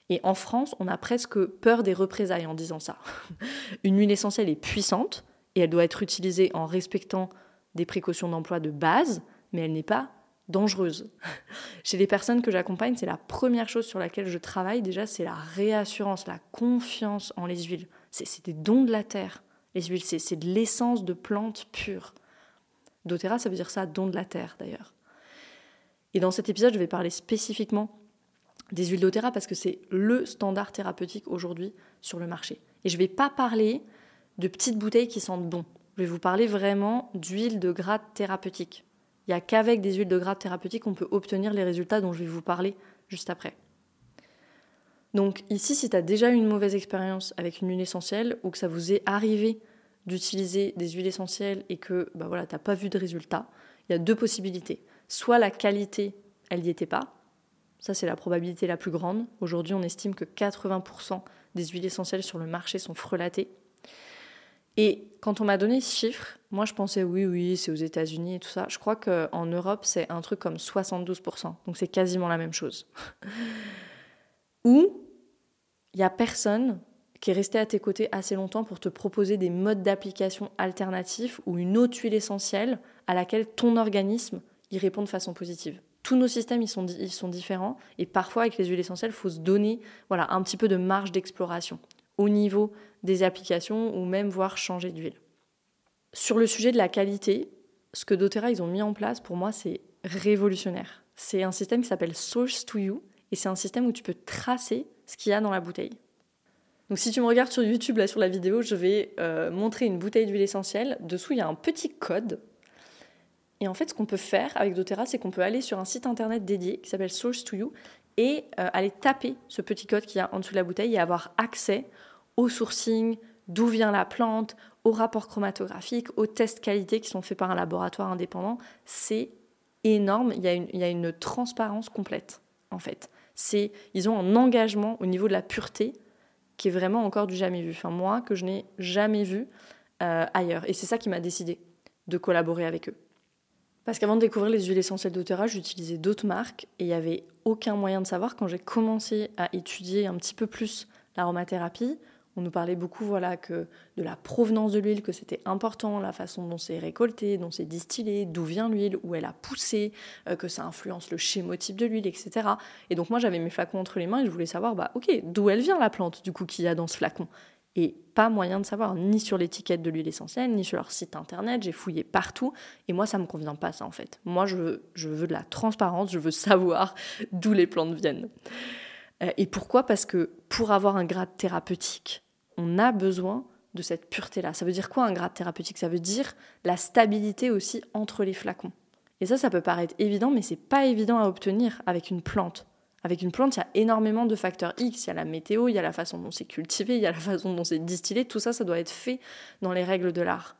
Et en France, on a presque peur des représailles en disant ça. une huile essentielle est puissante et elle doit être utilisée en respectant des précautions d'emploi de base, mais elle n'est pas dangereuse. Chez les personnes que j'accompagne, c'est la première chose sur laquelle je travaille déjà, c'est la réassurance, la confiance en les huiles. C'est des dons de la terre. Les huiles, c'est de l'essence de plantes pure. doTERRA, ça veut dire ça, don de la terre d'ailleurs. Et dans cet épisode, je vais parler spécifiquement des huiles doTERRA parce que c'est le standard thérapeutique aujourd'hui sur le marché. Et je ne vais pas parler de petites bouteilles qui sentent bon. Je vais vous parler vraiment d'huiles de grade thérapeutique. Il n'y a qu'avec des huiles de grade thérapeutique qu'on peut obtenir les résultats dont je vais vous parler juste après. Donc ici, si tu as déjà eu une mauvaise expérience avec une huile essentielle ou que ça vous est arrivé d'utiliser des huiles essentielles et que bah voilà, tu n'as pas vu de résultats, il y a deux possibilités soit la qualité, elle n'y était pas. Ça, c'est la probabilité la plus grande. Aujourd'hui, on estime que 80% des huiles essentielles sur le marché sont frelatées. Et quand on m'a donné ce chiffre, moi je pensais oui, oui, c'est aux États-Unis et tout ça. Je crois qu'en Europe, c'est un truc comme 72%. Donc c'est quasiment la même chose. Ou il n'y a personne qui est resté à tes côtés assez longtemps pour te proposer des modes d'application alternatifs ou une autre huile essentielle à laquelle ton organisme ils répondent de façon positive. Tous nos systèmes, ils sont, ils sont différents et parfois avec les huiles essentielles, il faut se donner voilà, un petit peu de marge d'exploration au niveau des applications ou même voir changer d'huile. Sur le sujet de la qualité, ce que doTERRA ils ont mis en place, pour moi, c'est révolutionnaire. C'est un système qui s'appelle Source to You et c'est un système où tu peux tracer ce qu'il y a dans la bouteille. Donc si tu me regardes sur YouTube, là sur la vidéo, je vais euh, montrer une bouteille d'huile essentielle. Dessous, il y a un petit code et en fait, ce qu'on peut faire avec doTERRA, c'est qu'on peut aller sur un site internet dédié qui s'appelle Source to You et euh, aller taper ce petit code qu'il y a en dessous de la bouteille et avoir accès au sourcing, d'où vient la plante, aux rapports chromatographiques, aux tests qualité qui sont faits par un laboratoire indépendant. C'est énorme. Il y, a une, transparence complète, en fait. Ils ont un engagement au niveau de la pureté qui est vraiment encore du jamais vu. Enfin, moi, que je n'ai jamais vu euh, ailleurs. Et c'est ça qui m'a décidé de collaborer avec eux. Parce qu'avant de découvrir les huiles essentielles d'Otera, j'utilisais d'autres marques et il n'y avait aucun moyen de savoir quand j'ai commencé à étudier un petit peu plus l'aromathérapie. On nous parlait beaucoup voilà, que de la provenance de l'huile, que c'était important, la façon dont c'est récolté, dont c'est distillé, d'où vient l'huile, où elle a poussé, euh, que ça influence le schémotype de l'huile, etc. Et donc moi j'avais mes flacons entre les mains et je voulais savoir, bah ok, d'où elle vient la plante du coup qu'il y a dans ce flacon et pas moyen de savoir, ni sur l'étiquette de l'huile essentielle, ni sur leur site internet. J'ai fouillé partout. Et moi, ça me convient pas, ça, en fait. Moi, je veux, je veux de la transparence, je veux savoir d'où les plantes viennent. Euh, et pourquoi? Parce que pour avoir un grade thérapeutique, on a besoin de cette pureté-là. Ça veut dire quoi un grade thérapeutique? Ça veut dire la stabilité aussi entre les flacons. Et ça, ça peut paraître évident, mais c'est pas évident à obtenir avec une plante. Avec une plante, il y a énormément de facteurs X. Il y a la météo, il y a la façon dont c'est cultivé, il y a la façon dont c'est distillé. Tout ça, ça doit être fait dans les règles de l'art.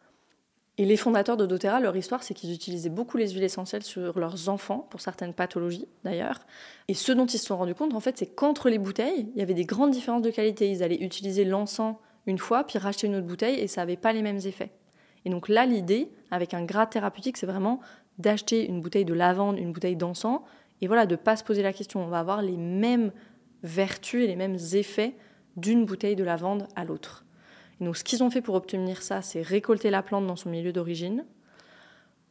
Et les fondateurs de doTERRA, leur histoire, c'est qu'ils utilisaient beaucoup les huiles essentielles sur leurs enfants, pour certaines pathologies d'ailleurs. Et ce dont ils se sont rendus compte, en fait, c'est qu'entre les bouteilles, il y avait des grandes différences de qualité. Ils allaient utiliser l'encens une fois, puis racheter une autre bouteille, et ça n'avait pas les mêmes effets. Et donc là, l'idée, avec un gras thérapeutique, c'est vraiment d'acheter une bouteille de lavande, une bouteille d'encens, et voilà, de ne pas se poser la question. On va avoir les mêmes vertus et les mêmes effets d'une bouteille de lavande à l'autre. donc, ce qu'ils ont fait pour obtenir ça, c'est récolter la plante dans son milieu d'origine,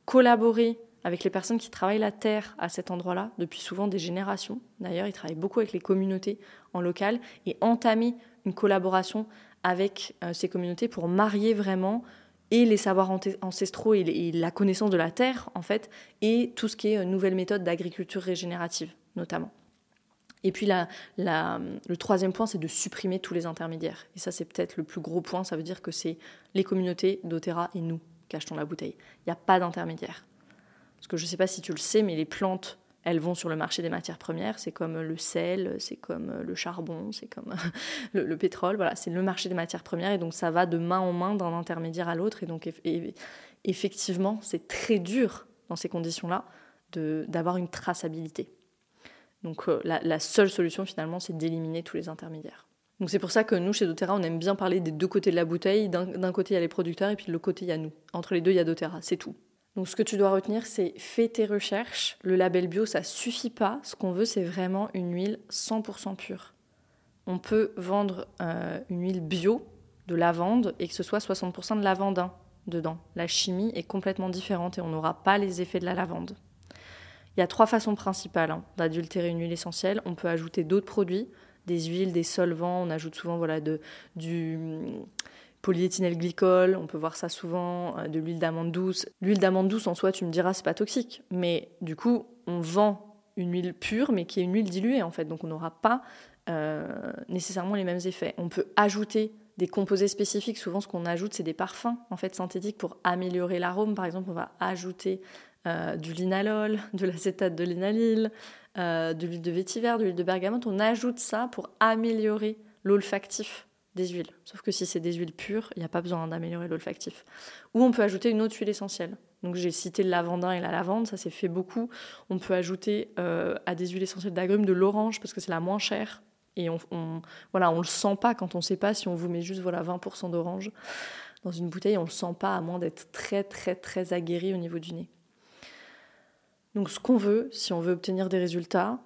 collaborer avec les personnes qui travaillent la terre à cet endroit-là depuis souvent des générations. D'ailleurs, ils travaillent beaucoup avec les communautés en local et entamer une collaboration avec euh, ces communautés pour marier vraiment et les savoirs ancestraux et, la connaissance de la terre, en fait, et tout ce qui est euh, nouvelles méthodes d'agriculture régénérative, notamment. Et puis le troisième point, c'est de supprimer tous les intermédiaires. Et ça, c'est peut-être le plus gros point. Ça veut dire que c'est les communautés d'Otera et nous qui achetons la bouteille. Il n'y a pas d'intermédiaire. Parce que je ne sais pas si tu le sais, mais les plantes elles vont sur le marché des matières premières. C'est comme le sel, c'est comme le charbon, c'est comme le, pétrole. Voilà, c'est le marché des matières premières et donc ça va de main en main d'un intermédiaire à l'autre. Et donc effectivement, c'est très dur dans ces conditions-là d'avoir une traçabilité. Donc euh, la, seule solution finalement, c'est d'éliminer tous les intermédiaires. Donc c'est pour ça que nous, chez doTERRA, on aime bien parler des deux côtés de la bouteille. D'un côté, il y a les producteurs et puis de l'autre côté, il y a nous. Entre les deux, il y a doTERRA, c'est tout. Donc ce que tu dois retenir, c'est fais tes recherches. Le label bio, ça suffit pas. Ce qu'on veut, c'est vraiment une huile 100% pure. On peut vendre euh, une huile bio de lavande et que ce soit 60% de lavandin dedans. La chimie est complètement différente et on n'aura pas les effets de la lavande. Il y a trois façons principales hein, d'adultérer une huile essentielle. On peut ajouter d'autres produits, des huiles, des solvants. On ajoute souvent voilà, de, du polyéthynèle glycol, on peut voir ça souvent, euh, de l'huile d'amande douce. L'huile d'amande douce en soi, tu me diras, c'est pas toxique, mais du coup, on vend une huile pure, mais qui est une huile diluée en fait, donc on n'aura pas euh, nécessairement les mêmes effets. On peut ajouter des composés spécifiques. Souvent, ce qu'on ajoute, c'est des parfums en fait synthétiques pour améliorer l'arôme. Par exemple, on va ajouter euh, du linalol, de l'acétate de linalyle, de l'huile de vétiver, de l'huile de bergamote. On ajoute ça pour améliorer l'olfactif des huiles. Sauf que si c'est des huiles pures, il n'y a pas besoin d'améliorer l'olfactif. Ou on peut ajouter une autre huile essentielle. Donc j'ai cité le lavandin et la lavande, ça s'est fait beaucoup. On peut ajouter euh, à des huiles essentielles d'agrumes de l'orange parce que c'est la moins chère. Et on, on, voilà, on le sent pas quand on ne sait pas si on vous met juste voilà 20% d'orange dans une bouteille, on le sent pas à moins d'être très très très aguerri au niveau du nez. Donc ce qu'on veut, si on veut obtenir des résultats,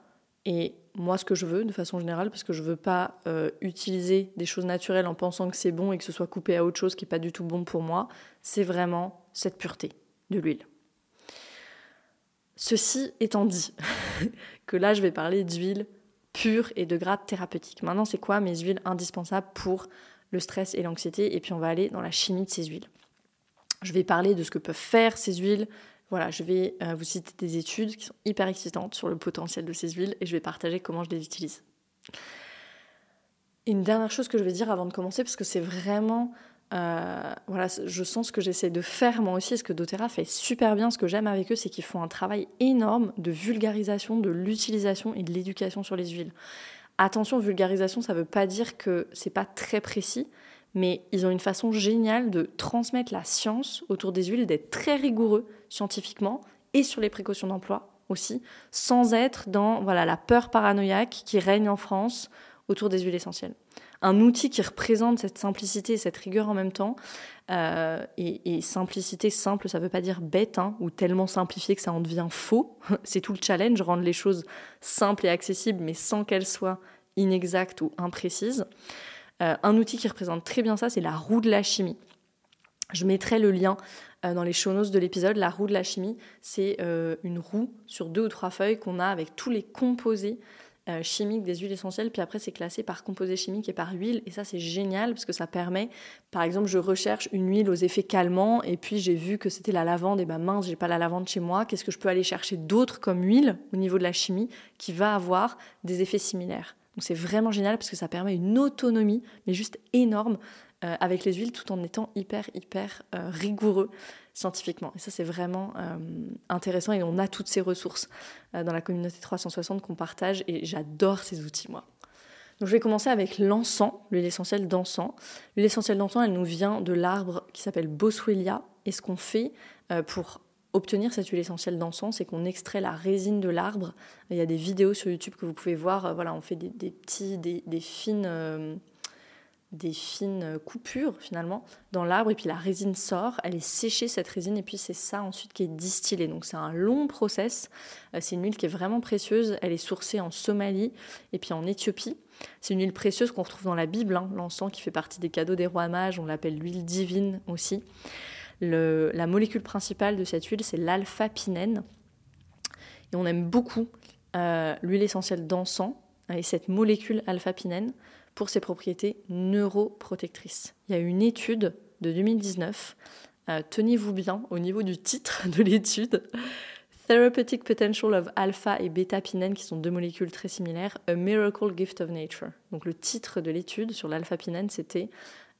et moi ce que je veux de façon générale, parce que je veux pas euh, utiliser des choses naturelles en pensant que c'est bon et que ce soit coupé à autre chose qui n'est pas du tout bon pour moi, c'est vraiment cette pureté de l'huile. Ceci étant dit, que là je vais parler d'huile pure et de grade thérapeutique. Maintenant, c'est quoi mes huiles indispensables pour le stress et l'anxiété? Et puis on va aller dans la chimie de ces huiles. Je vais parler de ce que peuvent faire ces huiles, voilà, je vais euh, vous citer des études qui sont hyper excitantes sur le potentiel de ces huiles et je vais partager comment je les utilise. Une dernière chose que je vais dire avant de commencer, parce que c'est vraiment, euh, voilà, je sens ce que j'essaie de faire moi aussi, ce que doTERRA fait super bien. Ce que j'aime avec eux, c'est qu'ils font un travail énorme de vulgarisation de l'utilisation et de l'éducation sur les huiles. Attention, vulgarisation, ça ne veut pas dire que c'est pas très précis, mais ils ont une façon géniale de transmettre la science autour des huiles, d'être très rigoureux scientifiquement et sur les précautions d'emploi aussi, sans être dans voilà, la peur paranoïaque qui règne en France autour des huiles essentielles. Un outil qui représente cette simplicité et cette rigueur en même temps. Euh, et, simplicité simple, ça ne veut pas dire bête hein, ou tellement simplifié que ça en devient faux. C'est tout le challenge, rendre les choses simples et accessibles, mais sans qu'elles soient inexactes ou imprécises. Euh, un outil qui représente très bien ça, c'est la roue de la chimie. Je mettrai le lien dans les show notes de l'épisode. La roue de la chimie, c'est euh, une roue sur deux ou trois feuilles qu'on a avec tous les composés chimiques des huiles essentielles, puis après c'est classé par composés chimiques et par huile, et ça c'est génial parce que ça permet, par exemple, je recherche une huile aux effets calmants, et puis j'ai vu que c'était la lavande, et ben mince, j'ai pas la lavande chez moi, qu'est-ce que je peux aller chercher d'autre comme huile au niveau de la chimie qui va avoir des effets similaires? Donc c'est vraiment génial parce que ça permet une autonomie, mais juste énorme, euh, avec les huiles tout en étant hyper, hyper euh, rigoureux scientifiquement. Et ça, c'est vraiment euh, intéressant et on a toutes ces ressources dans la communauté 360 qu'on partage et j'adore ces outils, moi. Donc je vais commencer avec l'encens, l'huile essentielle d'encens. L'huile essentielle d'encens, elle nous vient de l'arbre qui s'appelle Boswellia. Et ce qu'on fait pour obtenir cette huile essentielle d'encens, c'est qu'on extrait la résine de l'arbre. Il y a des vidéos sur YouTube que vous pouvez voir. Voilà, on fait des, petits, des, fines, euh, des fines coupures finalement dans l'arbre et puis la résine sort. Elle est séchée cette résine et puis c'est ça ensuite qui est distillé. Donc c'est un long process. Euh, c'est une huile qui est vraiment précieuse. Elle est sourcée en Somalie et puis en Éthiopie. C'est une huile précieuse qu'on retrouve dans la Bible, hein. l'encens qui fait partie des cadeaux des rois mages. On l'appelle l'huile divine aussi la molécule principale de cette huile, c'est l'alpha-pinène. Et on aime beaucoup euh, l'huile essentielle d'encens et cette molécule alpha-pinène pour ses propriétés neuroprotectrices. Il y a une étude de 2019, euh, tenez-vous bien au niveau du titre de l'étude, Therapeutic Potential of Alpha et Beta-pinène, qui sont deux molécules très similaires, A Miracle Gift of Nature. Donc le titre de l'étude sur l'alpha-pinène, c'était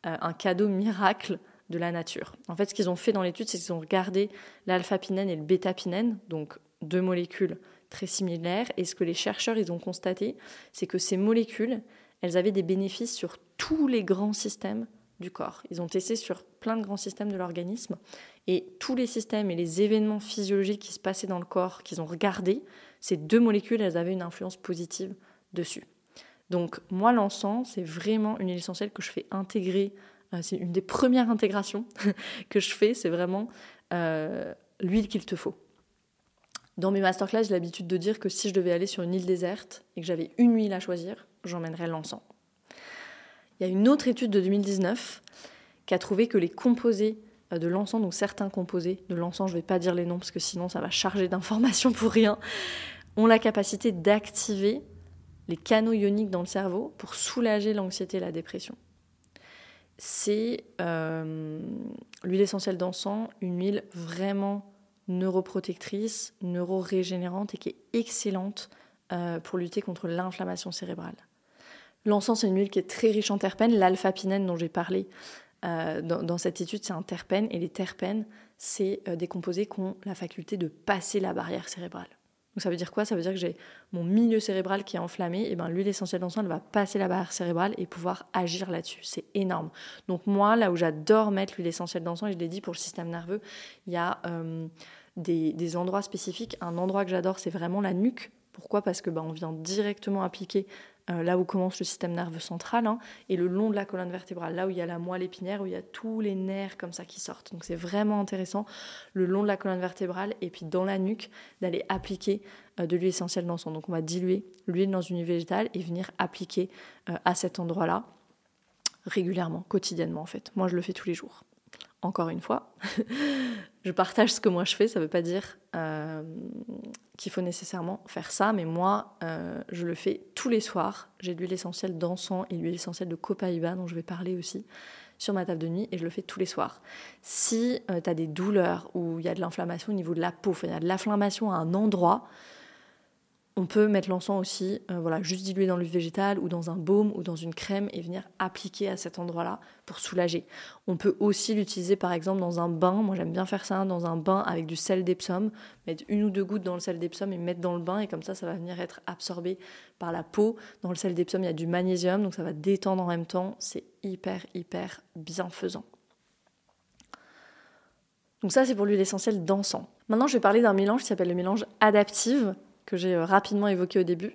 euh, un cadeau miracle de la nature. En fait, ce qu'ils ont fait dans l'étude, c'est qu'ils ont regardé l'alpha-pinène et le bêta-pinène, donc deux molécules très similaires, et ce que les chercheurs ils ont constaté, c'est que ces molécules, elles avaient des bénéfices sur tous les grands systèmes du corps. Ils ont testé sur plein de grands systèmes de l'organisme, et tous les systèmes et les événements physiologiques qui se passaient dans le corps, qu'ils ont regardés, ces deux molécules, elles avaient une influence positive dessus. Donc moi, l'encens, c'est vraiment une huile essentielle que je fais intégrer euh, c'est une des premières intégrations que je fais, c'est vraiment euh, l'huile qu'il te faut. Dans mes masterclass, j'ai l'habitude de dire que si je devais aller sur une île déserte et que j'avais une huile à choisir, j'emmènerais l'encens. Il y a une autre étude de 2019 qui a trouvé que les composés euh, de l'encens, donc certains composés de l'encens, je ne vais pas dire les noms parce que sinon ça va charger d'informations pour rien, ont la capacité d'activer les canaux ioniques dans le cerveau pour soulager l'anxiété et la dépression c'est euh, l'huile essentielle d'encens, une huile vraiment neuroprotectrice, neuro-régénérante et qui est excellente euh, pour lutter contre l'inflammation cérébrale. L'encens, c'est une huile qui est très riche en terpènes. L'alpha-pinène dont j'ai parlé euh, dans, cette étude, c'est un terpène. Et les terpènes, c'est des composés qui ont la faculté de passer la barrière cérébrale. Donc ça veut dire quoi? Ça veut dire que j'ai mon milieu cérébral qui est enflammé, et ben l'huile essentielle d'encens elle va passer la barrière cérébrale et pouvoir agir là-dessus. C'est énorme. Donc moi, là où j'adore mettre l'huile essentielle d'encens, et je l'ai dit pour le système nerveux, il y a euh, des, endroits spécifiques. Un endroit que j'adore, c'est vraiment la nuque. Pourquoi? Parce que ben, on vient directement appliquer euh, là où commence le système nerveux central, hein, et le long de la colonne vertébrale, là où il y a la moelle épinière, où il y a tous les nerfs comme ça qui sortent. Donc c'est vraiment intéressant, le long de la colonne vertébrale, et puis dans la nuque, d'aller appliquer euh, de l'huile essentielle d'encens. Donc on va diluer l'huile dans une huile végétale et venir appliquer euh, à cet endroit-là régulièrement, quotidiennement en fait. Moi je le fais tous les jours encore une fois, je partage ce que moi je fais, ça ne veut pas dire euh, qu'il faut nécessairement faire ça, mais moi, euh, je le fais tous les soirs. J'ai l'huile essentielle d'encens et l'huile essentielle de copaïba, dont je vais parler aussi sur ma table de nuit, et je le fais tous les soirs. Si euh, tu as des douleurs ou il y a de l'inflammation au niveau de la peau, il y a de l'inflammation à un endroit, on peut mettre l'encens aussi, euh, voilà, juste dilué dans l'huile végétale ou dans un baume ou dans une crème et venir appliquer à cet endroit-là pour soulager. On peut aussi l'utiliser par exemple dans un bain. Moi j'aime bien faire ça dans un bain avec du sel d'Epsom, mettre une ou deux gouttes dans le sel d'Epsom et mettre dans le bain et comme ça ça va venir être absorbé par la peau. Dans le sel d'Epsom il y a du magnésium donc ça va détendre en même temps. C'est hyper hyper bienfaisant. Donc ça, c'est pour l'huile essentielle d'encens. Maintenant, je vais parler d'un mélange qui s'appelle le mélange adaptive, que j'ai euh, rapidement évoqué au début.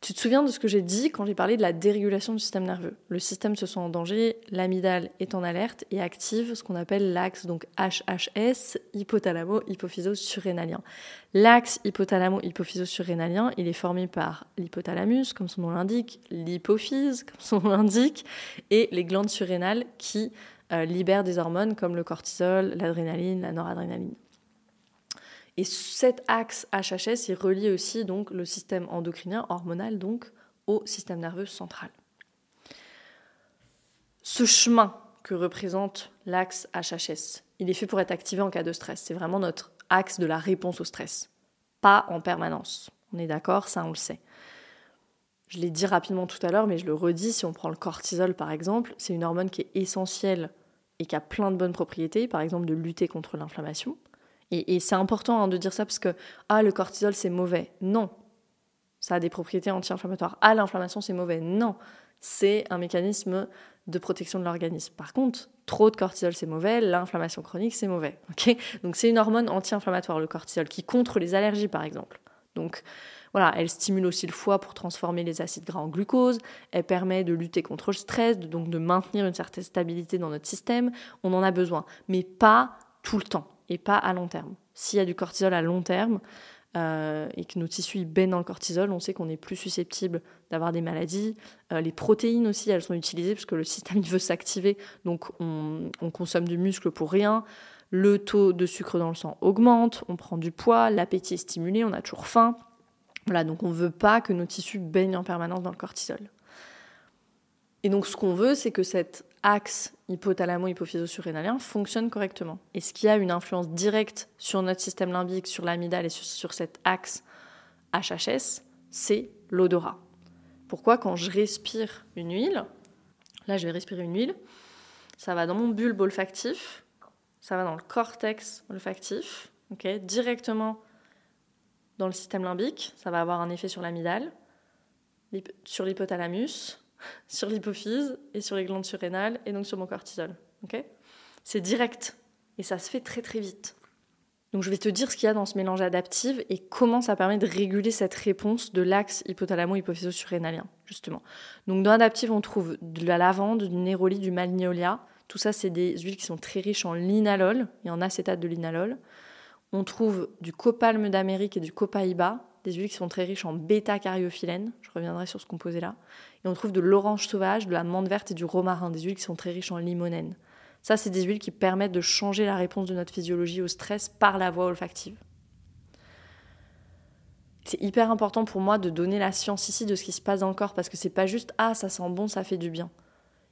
Tu te souviens de ce que j'ai dit quand j'ai parlé de la dérégulation du système nerveux? Le système se sent en danger, l'amygdale est en alerte et active ce qu'on appelle l'axe donc HHS, hypothalamo-hypophyso-surrénalien. L'axe hypothalamo-hypophyso-surrénalien, il est formé par l'hypothalamus, comme son nom l'indique, l'hypophyse, comme son nom l'indique, et les glandes surrénales qui euh, libèrent des hormones comme le cortisol, l'adrénaline, la noradrénaline. Et cet axe HHS, il relie aussi donc le système endocrinien, hormonal donc, au système nerveux central. Ce chemin que représente l'axe HHS, il est fait pour être activé en cas de stress. C'est vraiment notre axe de la réponse au stress. Pas en permanence. On est d'accord, ça on le sait. Je l'ai dit rapidement tout à l'heure, mais je le redis, si on prend le cortisol par exemple, c'est une hormone qui est essentielle et qui a plein de bonnes propriétés, par exemple de lutter contre l'inflammation. Et, c'est important hein, de dire ça parce que ah le cortisol c'est mauvais. Non, ça a des propriétés anti-inflammatoires. Ah l'inflammation c'est mauvais. Non, c'est un mécanisme de protection de l'organisme. Par contre, trop de cortisol c'est mauvais, l'inflammation chronique c'est mauvais. Donc c'est une hormone anti-inflammatoire le cortisol qui contre les allergies par exemple. Donc voilà, elle stimule aussi le foie pour transformer les acides gras en glucose, elle permet de lutter contre le stress, donc de maintenir une certaine stabilité dans notre système, on en a besoin, mais pas tout le temps et pas à long terme. S'il y a du cortisol à long terme euh, et que nos tissus baignent dans le cortisol, on sait qu'on est plus susceptible d'avoir des maladies. Euh, les protéines aussi, elles sont utilisées parce que le système veut s'activer, donc on, consomme du muscle pour rien. Le taux de sucre dans le sang augmente, on prend du poids, l'appétit est stimulé, on a toujours faim. Voilà, donc on ne veut pas que nos tissus baignent en permanence dans le cortisol. Et donc ce qu'on veut, c'est que cet axe hypothalamo-hypophyso-surrénalien fonctionne correctement. Et ce qui a une influence directe sur notre système limbique, sur l'amygdale et sur, cet axe HHS, c'est l'odorat. Pourquoi quand je respire une huile, là je vais respirer une huile, ça va dans mon bulbe olfactif, ça va dans le cortex olfactif, directement dans le système limbique, ça va avoir un effet sur l'amygdale, sur l'hypothalamus, sur l'hypophyse et sur les glandes surrénales et donc sur mon cortisol. c'est direct et ça se fait très très vite. Donc je vais te dire ce qu'il y a dans ce mélange adaptif et comment ça permet de réguler cette réponse de l'axe hypothalamo-hypophyso-surrénalien, justement. Donc dans l'adaptif, on trouve de la lavande, du néroli, du magnolia. Tout ça, c'est des huiles qui sont très riches en linalol et en acétate de linalol. On trouve du copalme d'Amérique et du copaïba, des huiles qui sont très riches en bêta-cariophyllène. Je reviendrai sur ce composé-là. Et on trouve de l'orange sauvage, de la menthe verte et du romarin, des huiles qui sont très riches en limonène. Ça, c'est des huiles qui permettent de changer la réponse de notre physiologie au stress par la voie olfactive. C'est hyper important pour moi de donner la science ici de ce qui se passe dans le corps parce que c'est pas juste ah ça sent bon, ça fait du bien.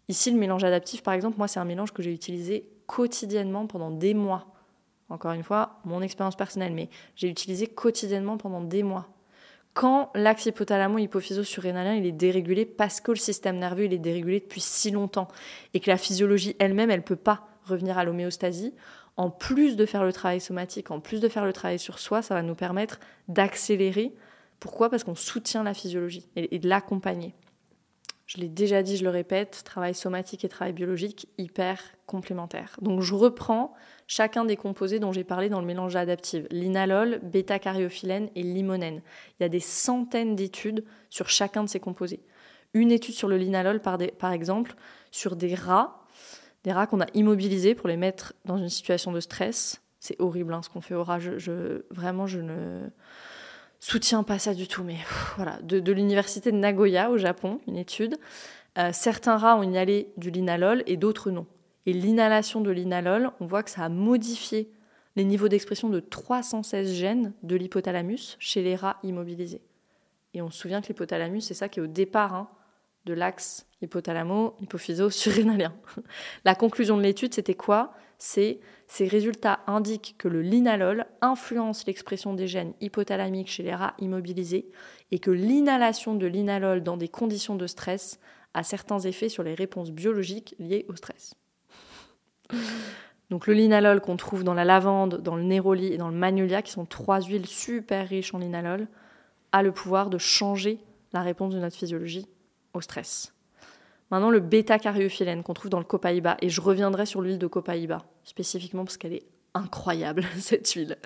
Ici le mélange adaptif par exemple, moi c'est un mélange que j'ai utilisé quotidiennement pendant des mois. Encore une fois, mon expérience personnelle, mais j'ai utilisé quotidiennement pendant des mois quand l'axe hypothalamo-hypophyso-surrénalien est dérégulé parce que le système nerveux est dérégulé depuis si longtemps et que la physiologie elle-même elle peut pas revenir à l'homéostasie, en plus de faire le travail somatique, en plus de faire le travail sur soi, ça va nous permettre d'accélérer. Pourquoi? Parce qu'on soutient la physiologie et de l'accompagner. Je l'ai déjà dit, je le répète, travail somatique et travail biologique hyper complémentaires. Donc je reprends chacun des composés dont j'ai parlé dans le mélange adaptif l'inalol, bêta-cariophyllène et limonène. Il y a des centaines d'études sur chacun de ces composés. Une étude sur le linalol, par, exemple, sur des rats, des rats qu'on a immobilisés pour les mettre dans une situation de stress. C'est horrible hein, ce qu'on fait aux rats. je, vraiment, je ne soutiens pas ça du tout, mais voilà, de, l'université de Nagoya au Japon, une étude. Euh, certains rats ont inhalé du linalol et d'autres non. Et l'inhalation de linalol, on voit que ça a modifié les niveaux d'expression de 316 gènes de l'hypothalamus chez les rats immobilisés. Et on se souvient que l'hypothalamus, c'est ça qui est au départ hein, de l'axe hypothalamo-hypophyso-surrénalien. La conclusion de l'étude, c'était quoi? C'est ces résultats indiquent que le linalol influence l'expression des gènes hypothalamiques chez les rats immobilisés et que l'inhalation de linalol dans des conditions de stress a certains effets sur les réponses biologiques liées au stress. Donc le linalol qu'on trouve dans la lavande, dans le néroli et dans le magnolia, qui sont trois huiles super riches en linalol, a le pouvoir de changer la réponse de notre physiologie au stress. Maintenant, le bêta-cariophyllène qu'on trouve dans le copaïba, et je reviendrai sur l'huile de copaïba, spécifiquement parce qu'elle est incroyable cette huile.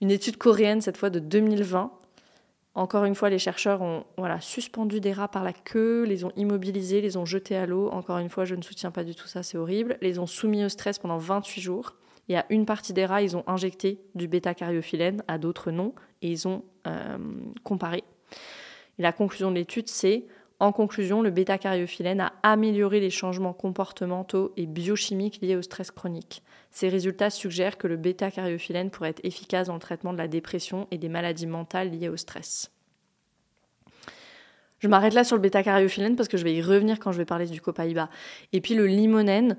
Une étude coréenne cette fois de 2020 encore une fois, les chercheurs ont voilà, suspendu des rats par la queue, les ont immobilisés, les ont jetés à l'eau. Encore une fois, je ne soutiens pas du tout ça, c'est horrible. Les ont soumis au stress pendant 28 jours. Et à une partie des rats, ils ont injecté du bêta-cariophyllène, à d'autres non, et ils ont euh, comparé. Et la conclusion de l'étude, c'est en conclusion, le bêta-cariophyllène a amélioré les changements comportementaux et biochimiques liés au stress chronique. Ces résultats suggèrent que le bêta-cariophyllène pourrait être efficace dans le traitement de la dépression et des maladies mentales liées au stress. Je m'arrête là sur le bêta-cariophyllène parce que je vais y revenir quand je vais parler du copaïba. Et puis le limonène,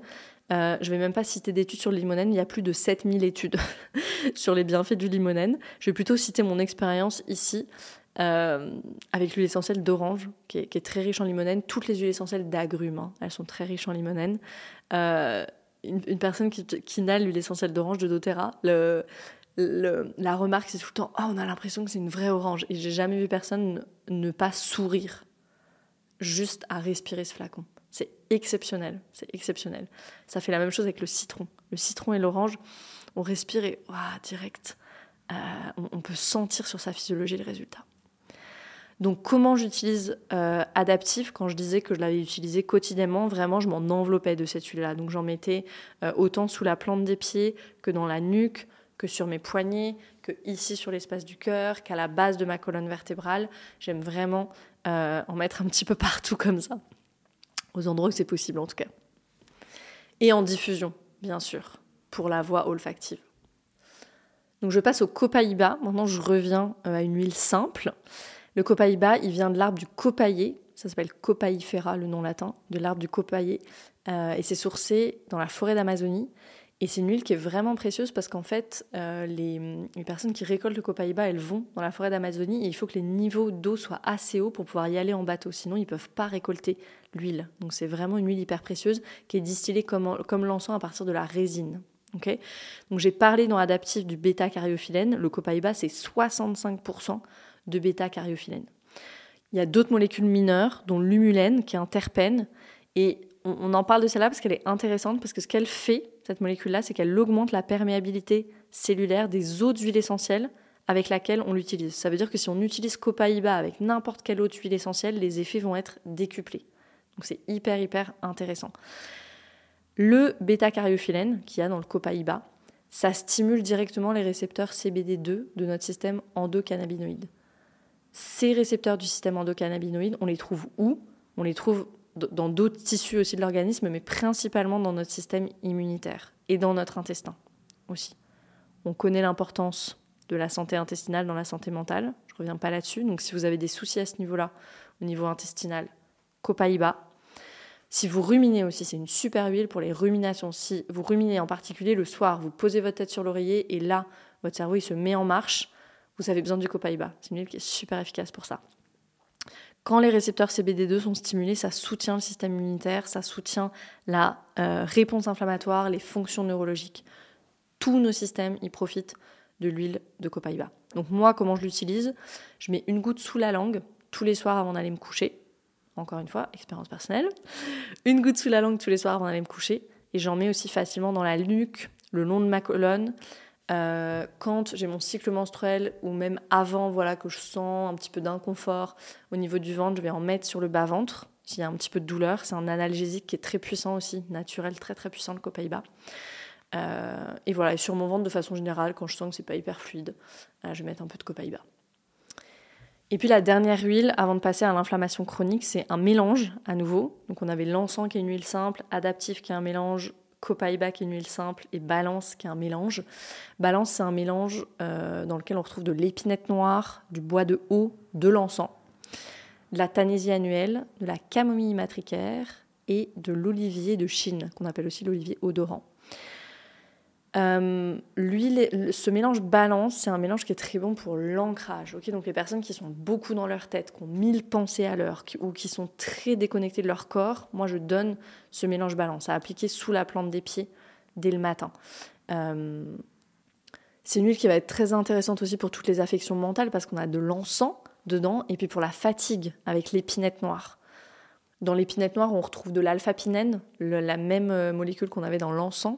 euh, je ne vais même pas citer d'études sur le limonène, il y a plus de 7000 études sur les bienfaits du limonène. Je vais plutôt citer mon expérience ici. Euh, avec l'huile essentielle d'orange, qui, est très riche en limonène. Toutes les huiles essentielles d'agrumes, hein, elles sont très riches en limonène. Euh, une, personne qui, qui inhale l'huile essentielle d'orange de doTERRA, la remarque c'est tout le temps oh, on a l'impression que c'est une vraie orange. Et j'ai jamais vu personne ne, pas sourire juste à respirer ce flacon. C'est exceptionnel, c'est exceptionnel. Ça fait la même chose avec le citron. Le citron et l'orange, on respire et direct, euh, on, peut sentir sur sa physiologie le résultat. Donc comment j'utilise euh, Adaptif Quand je disais que je l'avais utilisé quotidiennement, vraiment je m'en enveloppais de cette huile-là. Donc j'en mettais euh, autant sous la plante des pieds que dans la nuque, que sur mes poignets, que ici sur l'espace du cœur, qu'à la base de ma colonne vertébrale. J'aime vraiment euh, en mettre un petit peu partout comme ça, aux endroits où c'est possible en tout cas. Et en diffusion, bien sûr, pour la voix olfactive. Donc je passe au copaïba. Maintenant je reviens à une huile simple. Le copaïba, il vient de l'arbre du copaillé, ça s'appelle Copaifera, le nom latin, de l'arbre du copaillé, euh, et c'est sourcé dans la forêt d'Amazonie. Et c'est une huile qui est vraiment précieuse parce qu'en fait, euh, les, personnes qui récoltent le copaïba, elles vont dans la forêt d'Amazonie et il faut que les niveaux d'eau soient assez hauts pour pouvoir y aller en bateau. Sinon, ils ne peuvent pas récolter l'huile. Donc c'est vraiment une huile hyper précieuse qui est distillée comme, comme l'encens à partir de la résine. Donc j'ai parlé dans Adaptif du bêta-cariophyllène. Le copaïba, c'est 65% de bêta-cariophyllène. Il y a d'autres molécules mineures, dont l'humulène, qui est un terpène. Et on, en parle de celle-là parce qu'elle est intéressante, parce que ce qu'elle fait, cette molécule-là, c'est qu'elle augmente la perméabilité cellulaire des autres huiles essentielles avec laquelle on l'utilise. Ça veut dire que si on utilise Copaïba avec n'importe quelle autre huile essentielle, les effets vont être décuplés. Donc c'est hyper, hyper intéressant. Le bêta-cariophyllène qu'il y a dans le Copaïba, ça stimule directement les récepteurs CBD2 de notre système endocannabinoïde. Ces récepteurs du système endocannabinoïde, on les trouve où? On les trouve dans d'autres tissus aussi de l'organisme, mais principalement dans notre système immunitaire et dans notre intestin aussi. On connaît l'importance de la santé intestinale dans la santé mentale. Je ne reviens pas là-dessus. Donc si vous avez des soucis à ce niveau-là, au niveau intestinal, Copaïba. Si vous ruminez aussi, c'est une super huile pour les ruminations. Si vous ruminez en particulier le soir, vous posez votre tête sur l'oreiller et là, votre cerveau il se met en marche vous avez besoin du copaïba. C'est une huile qui est super efficace pour ça. Quand les récepteurs CBD2 sont stimulés, ça soutient le système immunitaire, ça soutient la euh, réponse inflammatoire, les fonctions neurologiques. Tous nos systèmes y profitent de l'huile de copaïba. Donc moi, comment je l'utilise? Je mets une goutte sous la langue tous les soirs avant d'aller me coucher. Encore une fois, expérience personnelle. Une goutte sous la langue tous les soirs avant d'aller me coucher. Et j'en mets aussi facilement dans la nuque, le long de ma colonne, euh, quand j'ai mon cycle menstruel ou même avant, voilà, que je sens un petit peu d'inconfort au niveau du ventre, je vais en mettre sur le bas-ventre. S'il y a un petit peu de douleur, c'est un analgésique qui est très puissant aussi, naturel, très très puissant le copaïba. Euh, et voilà, et sur mon ventre de façon générale, quand je sens que c'est pas hyper fluide, euh, je vais mettre un peu de copaïba. Et puis la dernière huile, avant de passer à l'inflammation chronique, c'est un mélange à nouveau. Donc on avait l'encens qui est une huile simple, adaptif qui est un mélange, Copaïba qui est une huile simple et Balance qui est un mélange. Balance, c'est un mélange euh, dans lequel on retrouve de l'épinette noire, du bois de haut, de l'encens, de la tanésie annuelle, de la camomille matricaire et de l'olivier de Chine, qu'on appelle aussi l'olivier odorant. Euh, l'huile, ce mélange balance, c'est un mélange qui est très bon pour l'ancrage. Donc les personnes qui sont beaucoup dans leur tête, qui ont mille pensées à l'heure, ou qui sont très déconnectées de leur corps, moi je donne ce mélange balance à appliquer sous la plante des pieds dès le matin. Euh, c'est une huile qui va être très intéressante aussi pour toutes les affections mentales parce qu'on a de l'encens dedans et puis pour la fatigue avec l'épinette noire. Dans l'épinette noire, on retrouve de l'alpha-pinène, la même euh, molécule qu'on avait dans l'encens.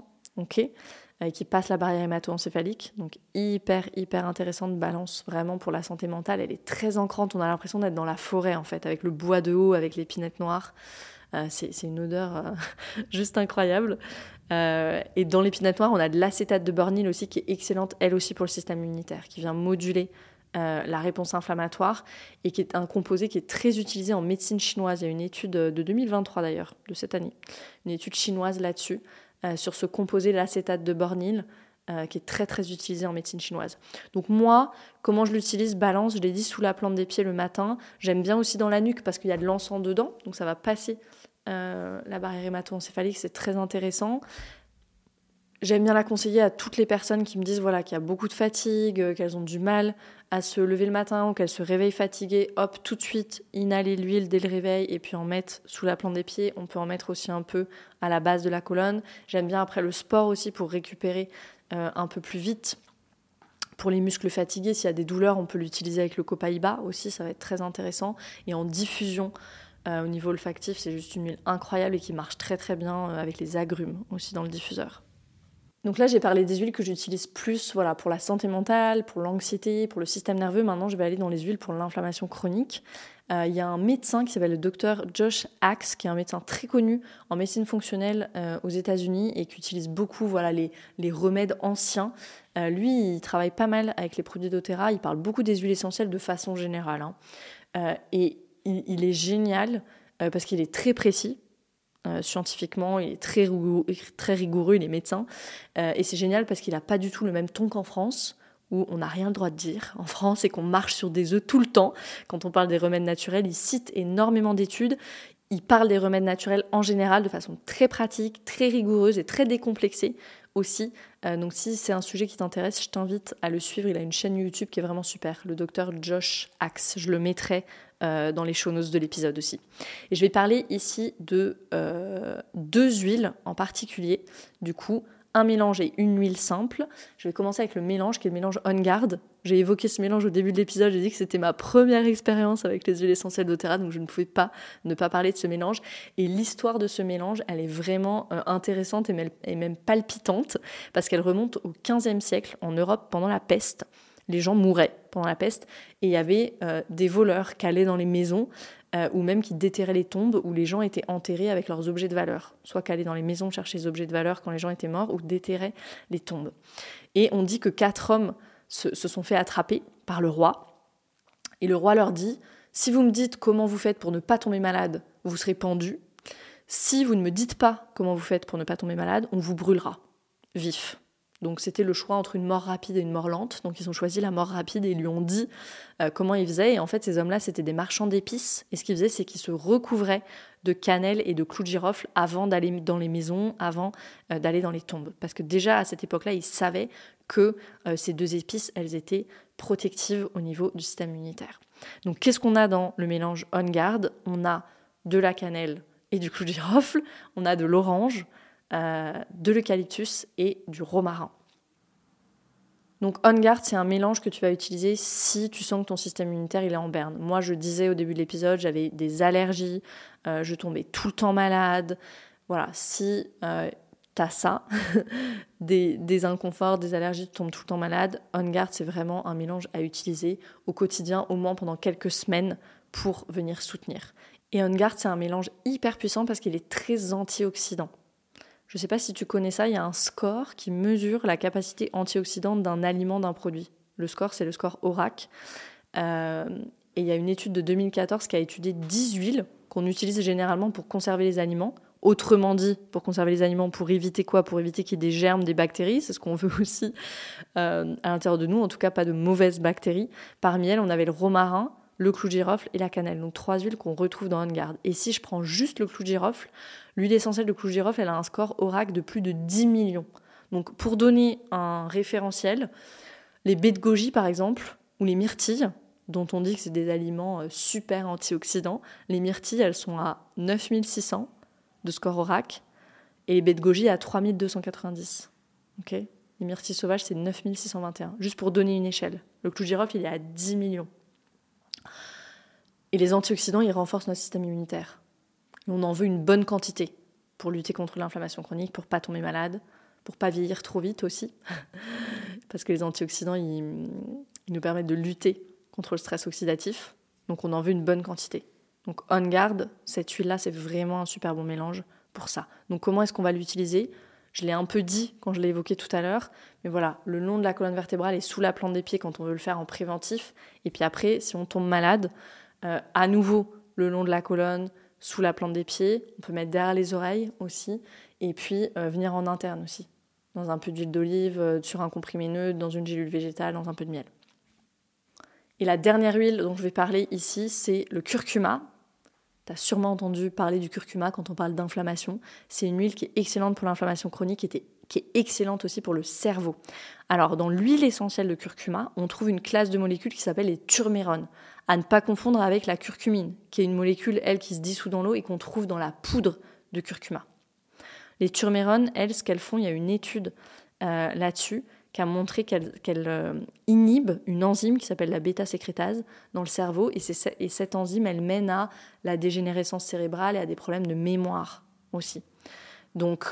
Qui passe la barrière hémato-encéphalique. Donc hyper, hyper intéressante balance vraiment pour la santé mentale. Elle est très ancrante, on a l'impression d'être dans la forêt en fait, avec le bois de haut, avec l'épinette noire. Euh, c'est une odeur euh, juste incroyable. et dans l'épinette noire, on a de l'acétate de bornil aussi qui est excellente, elle aussi pour le système immunitaire, qui vient moduler la réponse inflammatoire et qui est un composé qui est très utilisé en médecine chinoise. Il y a une étude de 2023 d'ailleurs, de cette année, une étude chinoise là-dessus, euh, sur ce composé, l'acétate de bornil, euh, qui est très très utilisé en médecine chinoise. Donc moi, comment je l'utilise Balance, je l'ai dit sous la plante des pieds le matin. J'aime bien aussi dans la nuque parce qu'il y a de l'encens dedans, donc ça va passer euh, la barrière hémato-encéphalique, c'est très intéressant. J'aime bien la conseiller à toutes les personnes qui me disent voilà qu'il y a beaucoup de fatigue, euh, qu'elles ont du mal à se lever le matin ou qu'elles se réveillent fatiguées. Hop, tout de suite, inhaler l'huile dès le réveil et puis en mettre sous la plante des pieds. On peut en mettre aussi un peu à la base de la colonne. J'aime bien après le sport aussi pour récupérer euh, un peu plus vite. Pour les muscles fatigués, s'il y a des douleurs, on peut l'utiliser avec le copaïba aussi, ça va être très intéressant. Et en diffusion, euh, au niveau olfactif, c'est juste une huile incroyable et qui marche très très bien avec les agrumes aussi dans le diffuseur. Donc là, j'ai parlé des huiles que j'utilise plus voilà, pour la santé mentale, pour l'anxiété, pour le système nerveux. Maintenant, je vais aller dans les huiles pour l'inflammation chronique. Euh, il y a un médecin qui s'appelle le docteur Josh Axe, qui est un médecin très connu en médecine fonctionnelle euh, aux États-Unis et qui utilise beaucoup voilà, les, remèdes anciens. Euh, lui, il travaille pas mal avec les produits doTERRA. Il parle beaucoup des huiles essentielles de façon générale. Hein. et il est génial parce qu'il est très précis. Euh, scientifiquement, il est très rigoureux, très rigoureux il est médecin. Euh, et c'est génial parce qu'il n'a pas du tout le même ton qu'en France, où on n'a rien le droit de dire en France et qu'on marche sur des œufs tout le temps. Quand on parle des remèdes naturels, il cite énormément d'études. Il parle des remèdes naturels en général de façon très pratique, très rigoureuse et très décomplexée aussi. Euh, donc si c'est un sujet qui t'intéresse, je t'invite à le suivre. Il a une chaîne YouTube qui est vraiment super, le docteur Josh Axe. Je le mettrai euh, dans les show notes de l'épisode aussi. Et je vais parler ici de euh, deux huiles en particulier. Du coup, un mélange et une huile simple. Je vais commencer avec le mélange qui est le mélange On Guard. J'ai évoqué ce mélange au début de l'épisode, j'ai dit que c'était ma première expérience avec les huiles essentielles d'Otera, donc je ne pouvais pas ne pas parler de ce mélange. Et l'histoire de ce mélange, elle est vraiment euh, intéressante et même palpitante, parce qu'elle remonte au XVe siècle en Europe pendant la peste les gens mouraient pendant la peste et il y avait euh, des voleurs qui allaient dans les maisons euh, ou même qui déterraient les tombes où les gens étaient enterrés avec leurs objets de valeur, soit qui allaient dans les maisons chercher les objets de valeur quand les gens étaient morts ou déterraient les tombes. Et on dit que quatre hommes se, se sont fait attraper par le roi et le roi leur dit si vous me dites comment vous faites pour ne pas tomber malade, vous serez pendu. Si vous ne me dites pas comment vous faites pour ne pas tomber malade, on vous brûlera vif. Donc c'était le choix entre une mort rapide et une mort lente. Donc ils ont choisi la mort rapide et ils lui ont dit euh, comment ils faisaient. Et en fait, ces hommes-là, c'était des marchands d'épices. Et ce qu'ils faisaient, c'est qu'ils se recouvraient de cannelle et de clous de girofle avant d'aller dans les maisons, avant euh, d'aller dans les tombes. Parce que déjà à cette époque-là, ils savaient que euh, ces deux épices, elles étaient protectives au niveau du système immunitaire. Donc qu'est-ce qu'on a dans le mélange On Guard On a de la cannelle et du clou de girofle, on a de l'orange, de l'eucalyptus et du romarin. Donc On Guard, c'est un mélange que tu vas utiliser si tu sens que ton système immunitaire il est en berne. Moi, je disais au début de l'épisode, j'avais des allergies, euh, je tombais tout le temps malade. Voilà, si euh, tu as ça, des, des, inconforts, des allergies, tu tombes tout le temps malade, On Guard, c'est vraiment un mélange à utiliser au quotidien, au moins pendant quelques semaines, pour venir soutenir. Et On Guard, c'est un mélange hyper puissant parce qu'il est très antioxydant. Je ne sais pas si tu connais ça, il y a un score qui mesure la capacité antioxydante d'un aliment, d'un produit. Le score, c'est le score ORAC. Euh, et il y a une étude de 2014 qui a étudié 10 huiles qu'on utilise généralement pour conserver les aliments. Autrement dit, pour conserver les aliments, pour éviter quoi? Pour éviter qu'il y ait des germes, des bactéries. C'est ce qu'on veut aussi euh, à l'intérieur de nous. En tout cas, pas de mauvaises bactéries. Parmi elles, on avait le romarin, le clou de girofle et la cannelle. Donc trois huiles qu'on retrouve dans On Et si je prends juste le clou de girofle, l'huile essentielle de clou girofle, elle a un score ORAC de plus de 10 millions. Donc pour donner un référentiel, les baies de goji par exemple, ou les myrtilles, dont on dit que c'est des aliments euh, super antioxydants, les myrtilles, elles sont à 9600 de score ORAC et les baies de goji à 3290. Ok? Les myrtilles sauvages, c'est 9621, juste pour donner une échelle. Le clou girofle, il est à 10 millions. Et les antioxydants, ils renforcent notre système immunitaire. on en veut une bonne quantité pour lutter contre l'inflammation chronique, pour pas tomber malade, pour pas vieillir trop vite aussi, parce que les antioxydants, ils, nous permettent de lutter contre le stress oxydatif. Donc on en veut une bonne quantité. Donc On Guard, cette huile-là, c'est vraiment un super bon mélange pour ça. Donc comment est-ce qu'on va l'utiliser? Je l'ai un peu dit quand je l'ai évoqué tout à l'heure, mais voilà, le long de la colonne vertébrale et sous la plante des pieds quand on veut le faire en préventif. Et puis après, si on tombe malade, euh, à nouveau le long de la colonne, sous la plante des pieds. On peut mettre derrière les oreilles aussi. Et puis euh, venir en interne aussi. Dans un peu d'huile d'olive, euh, sur un comprimé neutre, dans une gélule végétale, dans un peu de miel. Et la dernière huile dont je vais parler ici, c'est le curcuma. Tu as sûrement entendu parler du curcuma quand on parle d'inflammation. C'est une huile qui est excellente pour l'inflammation chronique et qui est excellente aussi pour le cerveau. Alors, dans l'huile essentielle de curcuma, on trouve une classe de molécules qui s'appelle les turmérones à ne pas confondre avec la curcumine, qui est une molécule, elle, qui se dissout dans l'eau et qu'on trouve dans la poudre de curcuma. Les turmérones, elles, ce qu'elles font, il y a une étude euh, là-dessus qui a montré qu'elles euh, inhibent une enzyme qui s'appelle la bêta-sécrétase dans le cerveau, et, et cette enzyme, elle mène à la dégénérescence cérébrale et à des problèmes de mémoire aussi. Donc,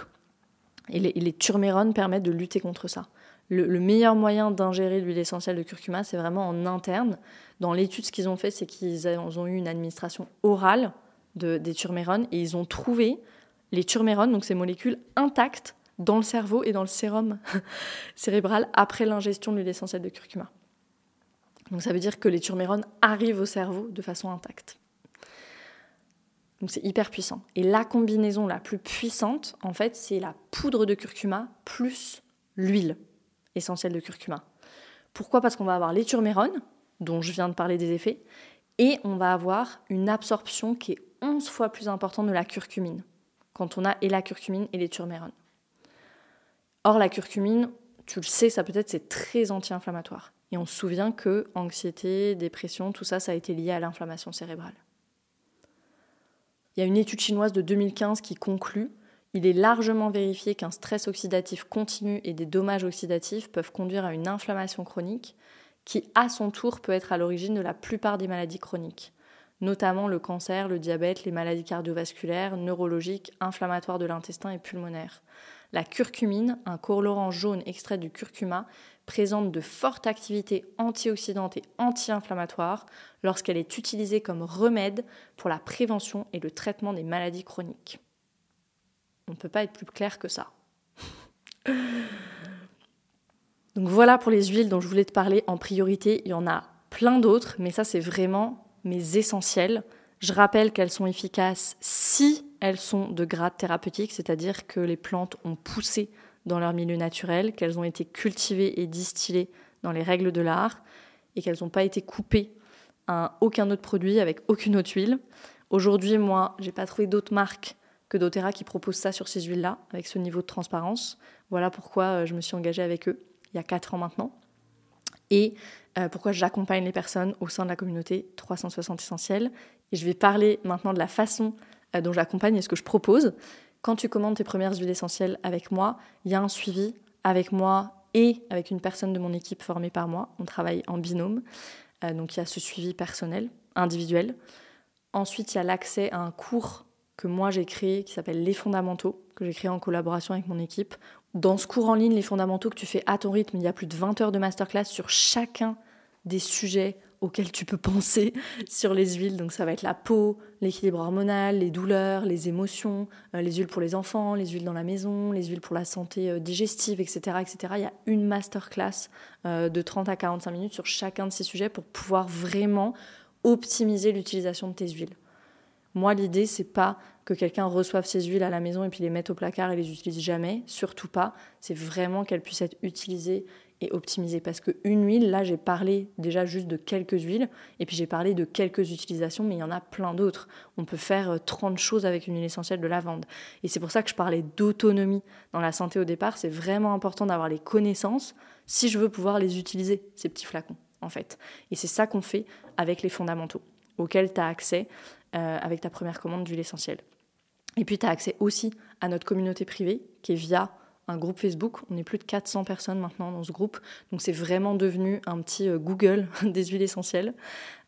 les, et les turmérones permettent de lutter contre ça le, meilleur moyen d'ingérer l'huile essentielle de curcuma, c'est vraiment en interne. Dans l'étude, ce qu'ils ont fait, c'est qu'ils ont eu une administration orale de, des turmérones et ils ont trouvé les turmérones, donc ces molécules intactes, dans le cerveau et dans le sérum cérébral après l'ingestion de l'huile essentielle de curcuma. Donc ça veut dire que les turmérones arrivent au cerveau de façon intacte. Donc c'est hyper puissant. Et la combinaison la plus puissante, en fait, c'est la poudre de curcuma plus l'huile essentiel de curcuma. Pourquoi? Parce qu'on va avoir les turmérones, dont je viens de parler des effets, et on va avoir une absorption qui est 11 fois plus importante de la curcumine, quand on a et la curcumine et les turmérones. Or, la curcumine, tu le sais, ça peut-être, c'est très anti-inflammatoire. Et on se souvient que anxiété, dépression, tout ça, ça a été lié à l'inflammation cérébrale. Il y a une étude chinoise de 2015 qui conclut il est largement vérifié qu'un stress oxydatif continu et des dommages oxydatifs peuvent conduire à une inflammation chronique qui, à son tour, peut être à l'origine de la plupart des maladies chroniques, notamment le cancer, le diabète, les maladies cardiovasculaires, neurologiques, inflammatoires de l'intestin et pulmonaires. La curcumine, un colorant jaune extrait du curcuma, présente de fortes activités antioxydantes et anti-inflammatoires lorsqu'elle est utilisée comme remède pour la prévention et le traitement des maladies chroniques. On ne peut pas être plus clair que ça. Donc voilà pour les huiles dont je voulais te parler en priorité. Il y en a plein d'autres, mais ça c'est vraiment mes essentiels. Je rappelle qu'elles sont efficaces si elles sont de grade thérapeutique, c'est-à-dire que les plantes ont poussé dans leur milieu naturel, qu'elles ont été cultivées et distillées dans les règles de l'art et qu'elles n'ont pas été coupées à aucun autre produit avec aucune autre huile. Aujourd'hui, moi, j'ai pas trouvé d'autres marques que doTERRA qui propose ça sur ces huiles-là, avec ce niveau de transparence. Voilà pourquoi euh, je me suis engagée avec eux il y a 4 ans maintenant. Et euh, pourquoi j'accompagne les personnes au sein de la communauté 360 essentiels. Et je vais parler maintenant de la façon euh, dont j'accompagne et ce que je propose. Quand tu commandes tes premières huiles essentielles avec moi, il y a un suivi avec moi et avec une personne de mon équipe formée par moi. On travaille en binôme. donc il y a ce suivi personnel, individuel. Ensuite, il y a l'accès à un cours que moi j'ai créé qui s'appelle Les Fondamentaux, que j'ai créé en collaboration avec mon équipe. Dans ce cours en ligne, Les Fondamentaux que tu fais à ton rythme, il y a plus de 20 heures de masterclass sur chacun des sujets auxquels tu peux penser sur les huiles. Donc ça va être la peau, l'équilibre hormonal, les douleurs, les émotions, euh, les huiles pour les enfants, les huiles dans la maison, les huiles pour la santé euh, digestive, etc., etc. Il y a une masterclass euh, de 30 à 45 minutes sur chacun de ces sujets pour pouvoir vraiment optimiser l'utilisation de tes huiles. Moi, l'idée, c'est pas que quelqu'un reçoive ses huiles à la maison et puis les mette au placard et les utilise jamais, surtout pas. C'est vraiment qu'elles puissent être utilisées et optimisées. Parce qu'une huile, là, j'ai parlé déjà juste de quelques huiles, et puis j'ai parlé de quelques utilisations, mais il y en a plein d'autres. On peut faire 30 euh, choses avec une huile essentielle de lavande. Et c'est pour ça que je parlais d'autonomie dans la santé au départ. C'est vraiment important d'avoir les connaissances si je veux pouvoir les utiliser, ces petits flacons, en fait. Et c'est ça qu'on fait avec les fondamentaux, auxquels tu as accès euh, avec ta première commande d'huile essentielle. Et puis tu as accès aussi à notre communauté privée qui est via un groupe Facebook. On est plus de 400 personnes maintenant dans ce groupe. Donc c'est vraiment devenu un petit euh, Google des huiles essentielles.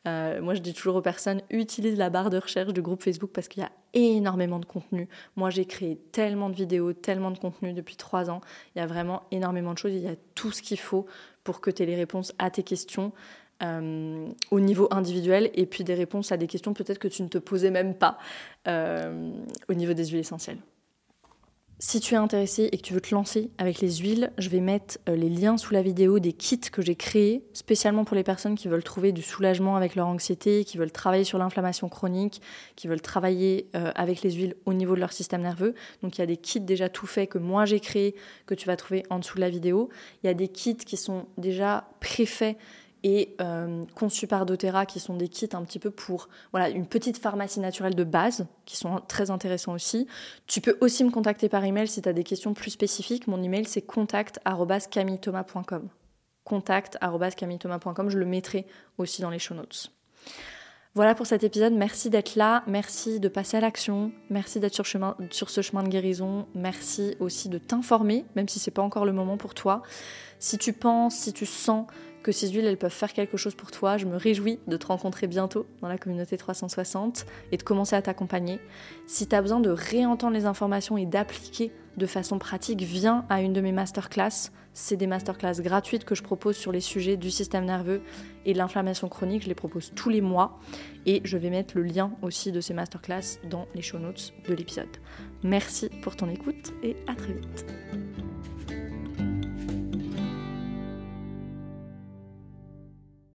Euh, moi, je dis toujours aux personnes, utilise la barre de recherche du groupe Facebook parce qu'il y a énormément de contenu. Moi, j'ai créé tellement de vidéos, tellement de contenu depuis trois ans. Il y a vraiment énormément de choses. Il y a tout ce qu'il faut pour que tu aies les réponses à tes questions. Euh, au niveau individuel et puis des réponses à des questions peut-être que tu ne te posais même pas euh, au niveau des huiles essentielles. Si tu es intéressé et que tu veux te lancer avec les huiles, je vais mettre euh, les liens sous la vidéo des kits que j'ai créés spécialement pour les personnes qui veulent trouver du soulagement avec leur anxiété, qui veulent travailler sur l'inflammation chronique, qui veulent travailler avec les huiles au niveau de leur système nerveux. Donc il y a des kits déjà tout faits que moi j'ai créés que tu vas trouver en dessous de la vidéo. Il y a des kits qui sont déjà préfaits et euh, conçus par doTERRA qui sont des kits un petit peu pour voilà une petite pharmacie naturelle de base qui sont très intéressants aussi. Tu peux aussi me contacter par email si tu as des questions plus spécifiques. Mon email c'est contact@camillethomas.com. contact@camillethomas.com, je le mettrai aussi dans les show notes. Voilà pour cet épisode, merci d'être là, merci de passer à l'action, merci d'être sur, sur ce chemin de guérison, merci aussi de t'informer, même si c'est pas encore le moment pour toi. Si tu penses, si tu sens que ces huiles, elles peuvent faire quelque chose pour toi. Je me réjouis de te rencontrer bientôt dans la communauté 360 et de commencer à t'accompagner. Si tu as besoin de réentendre les informations et d'appliquer de façon pratique, viens à une de mes masterclass. C'est des masterclass gratuites que je propose sur les sujets du système nerveux et de l'inflammation chronique. Je les propose tous les mois et je vais mettre le lien aussi de ces masterclass dans les show notes de l'épisode. Merci pour ton écoute et à très vite.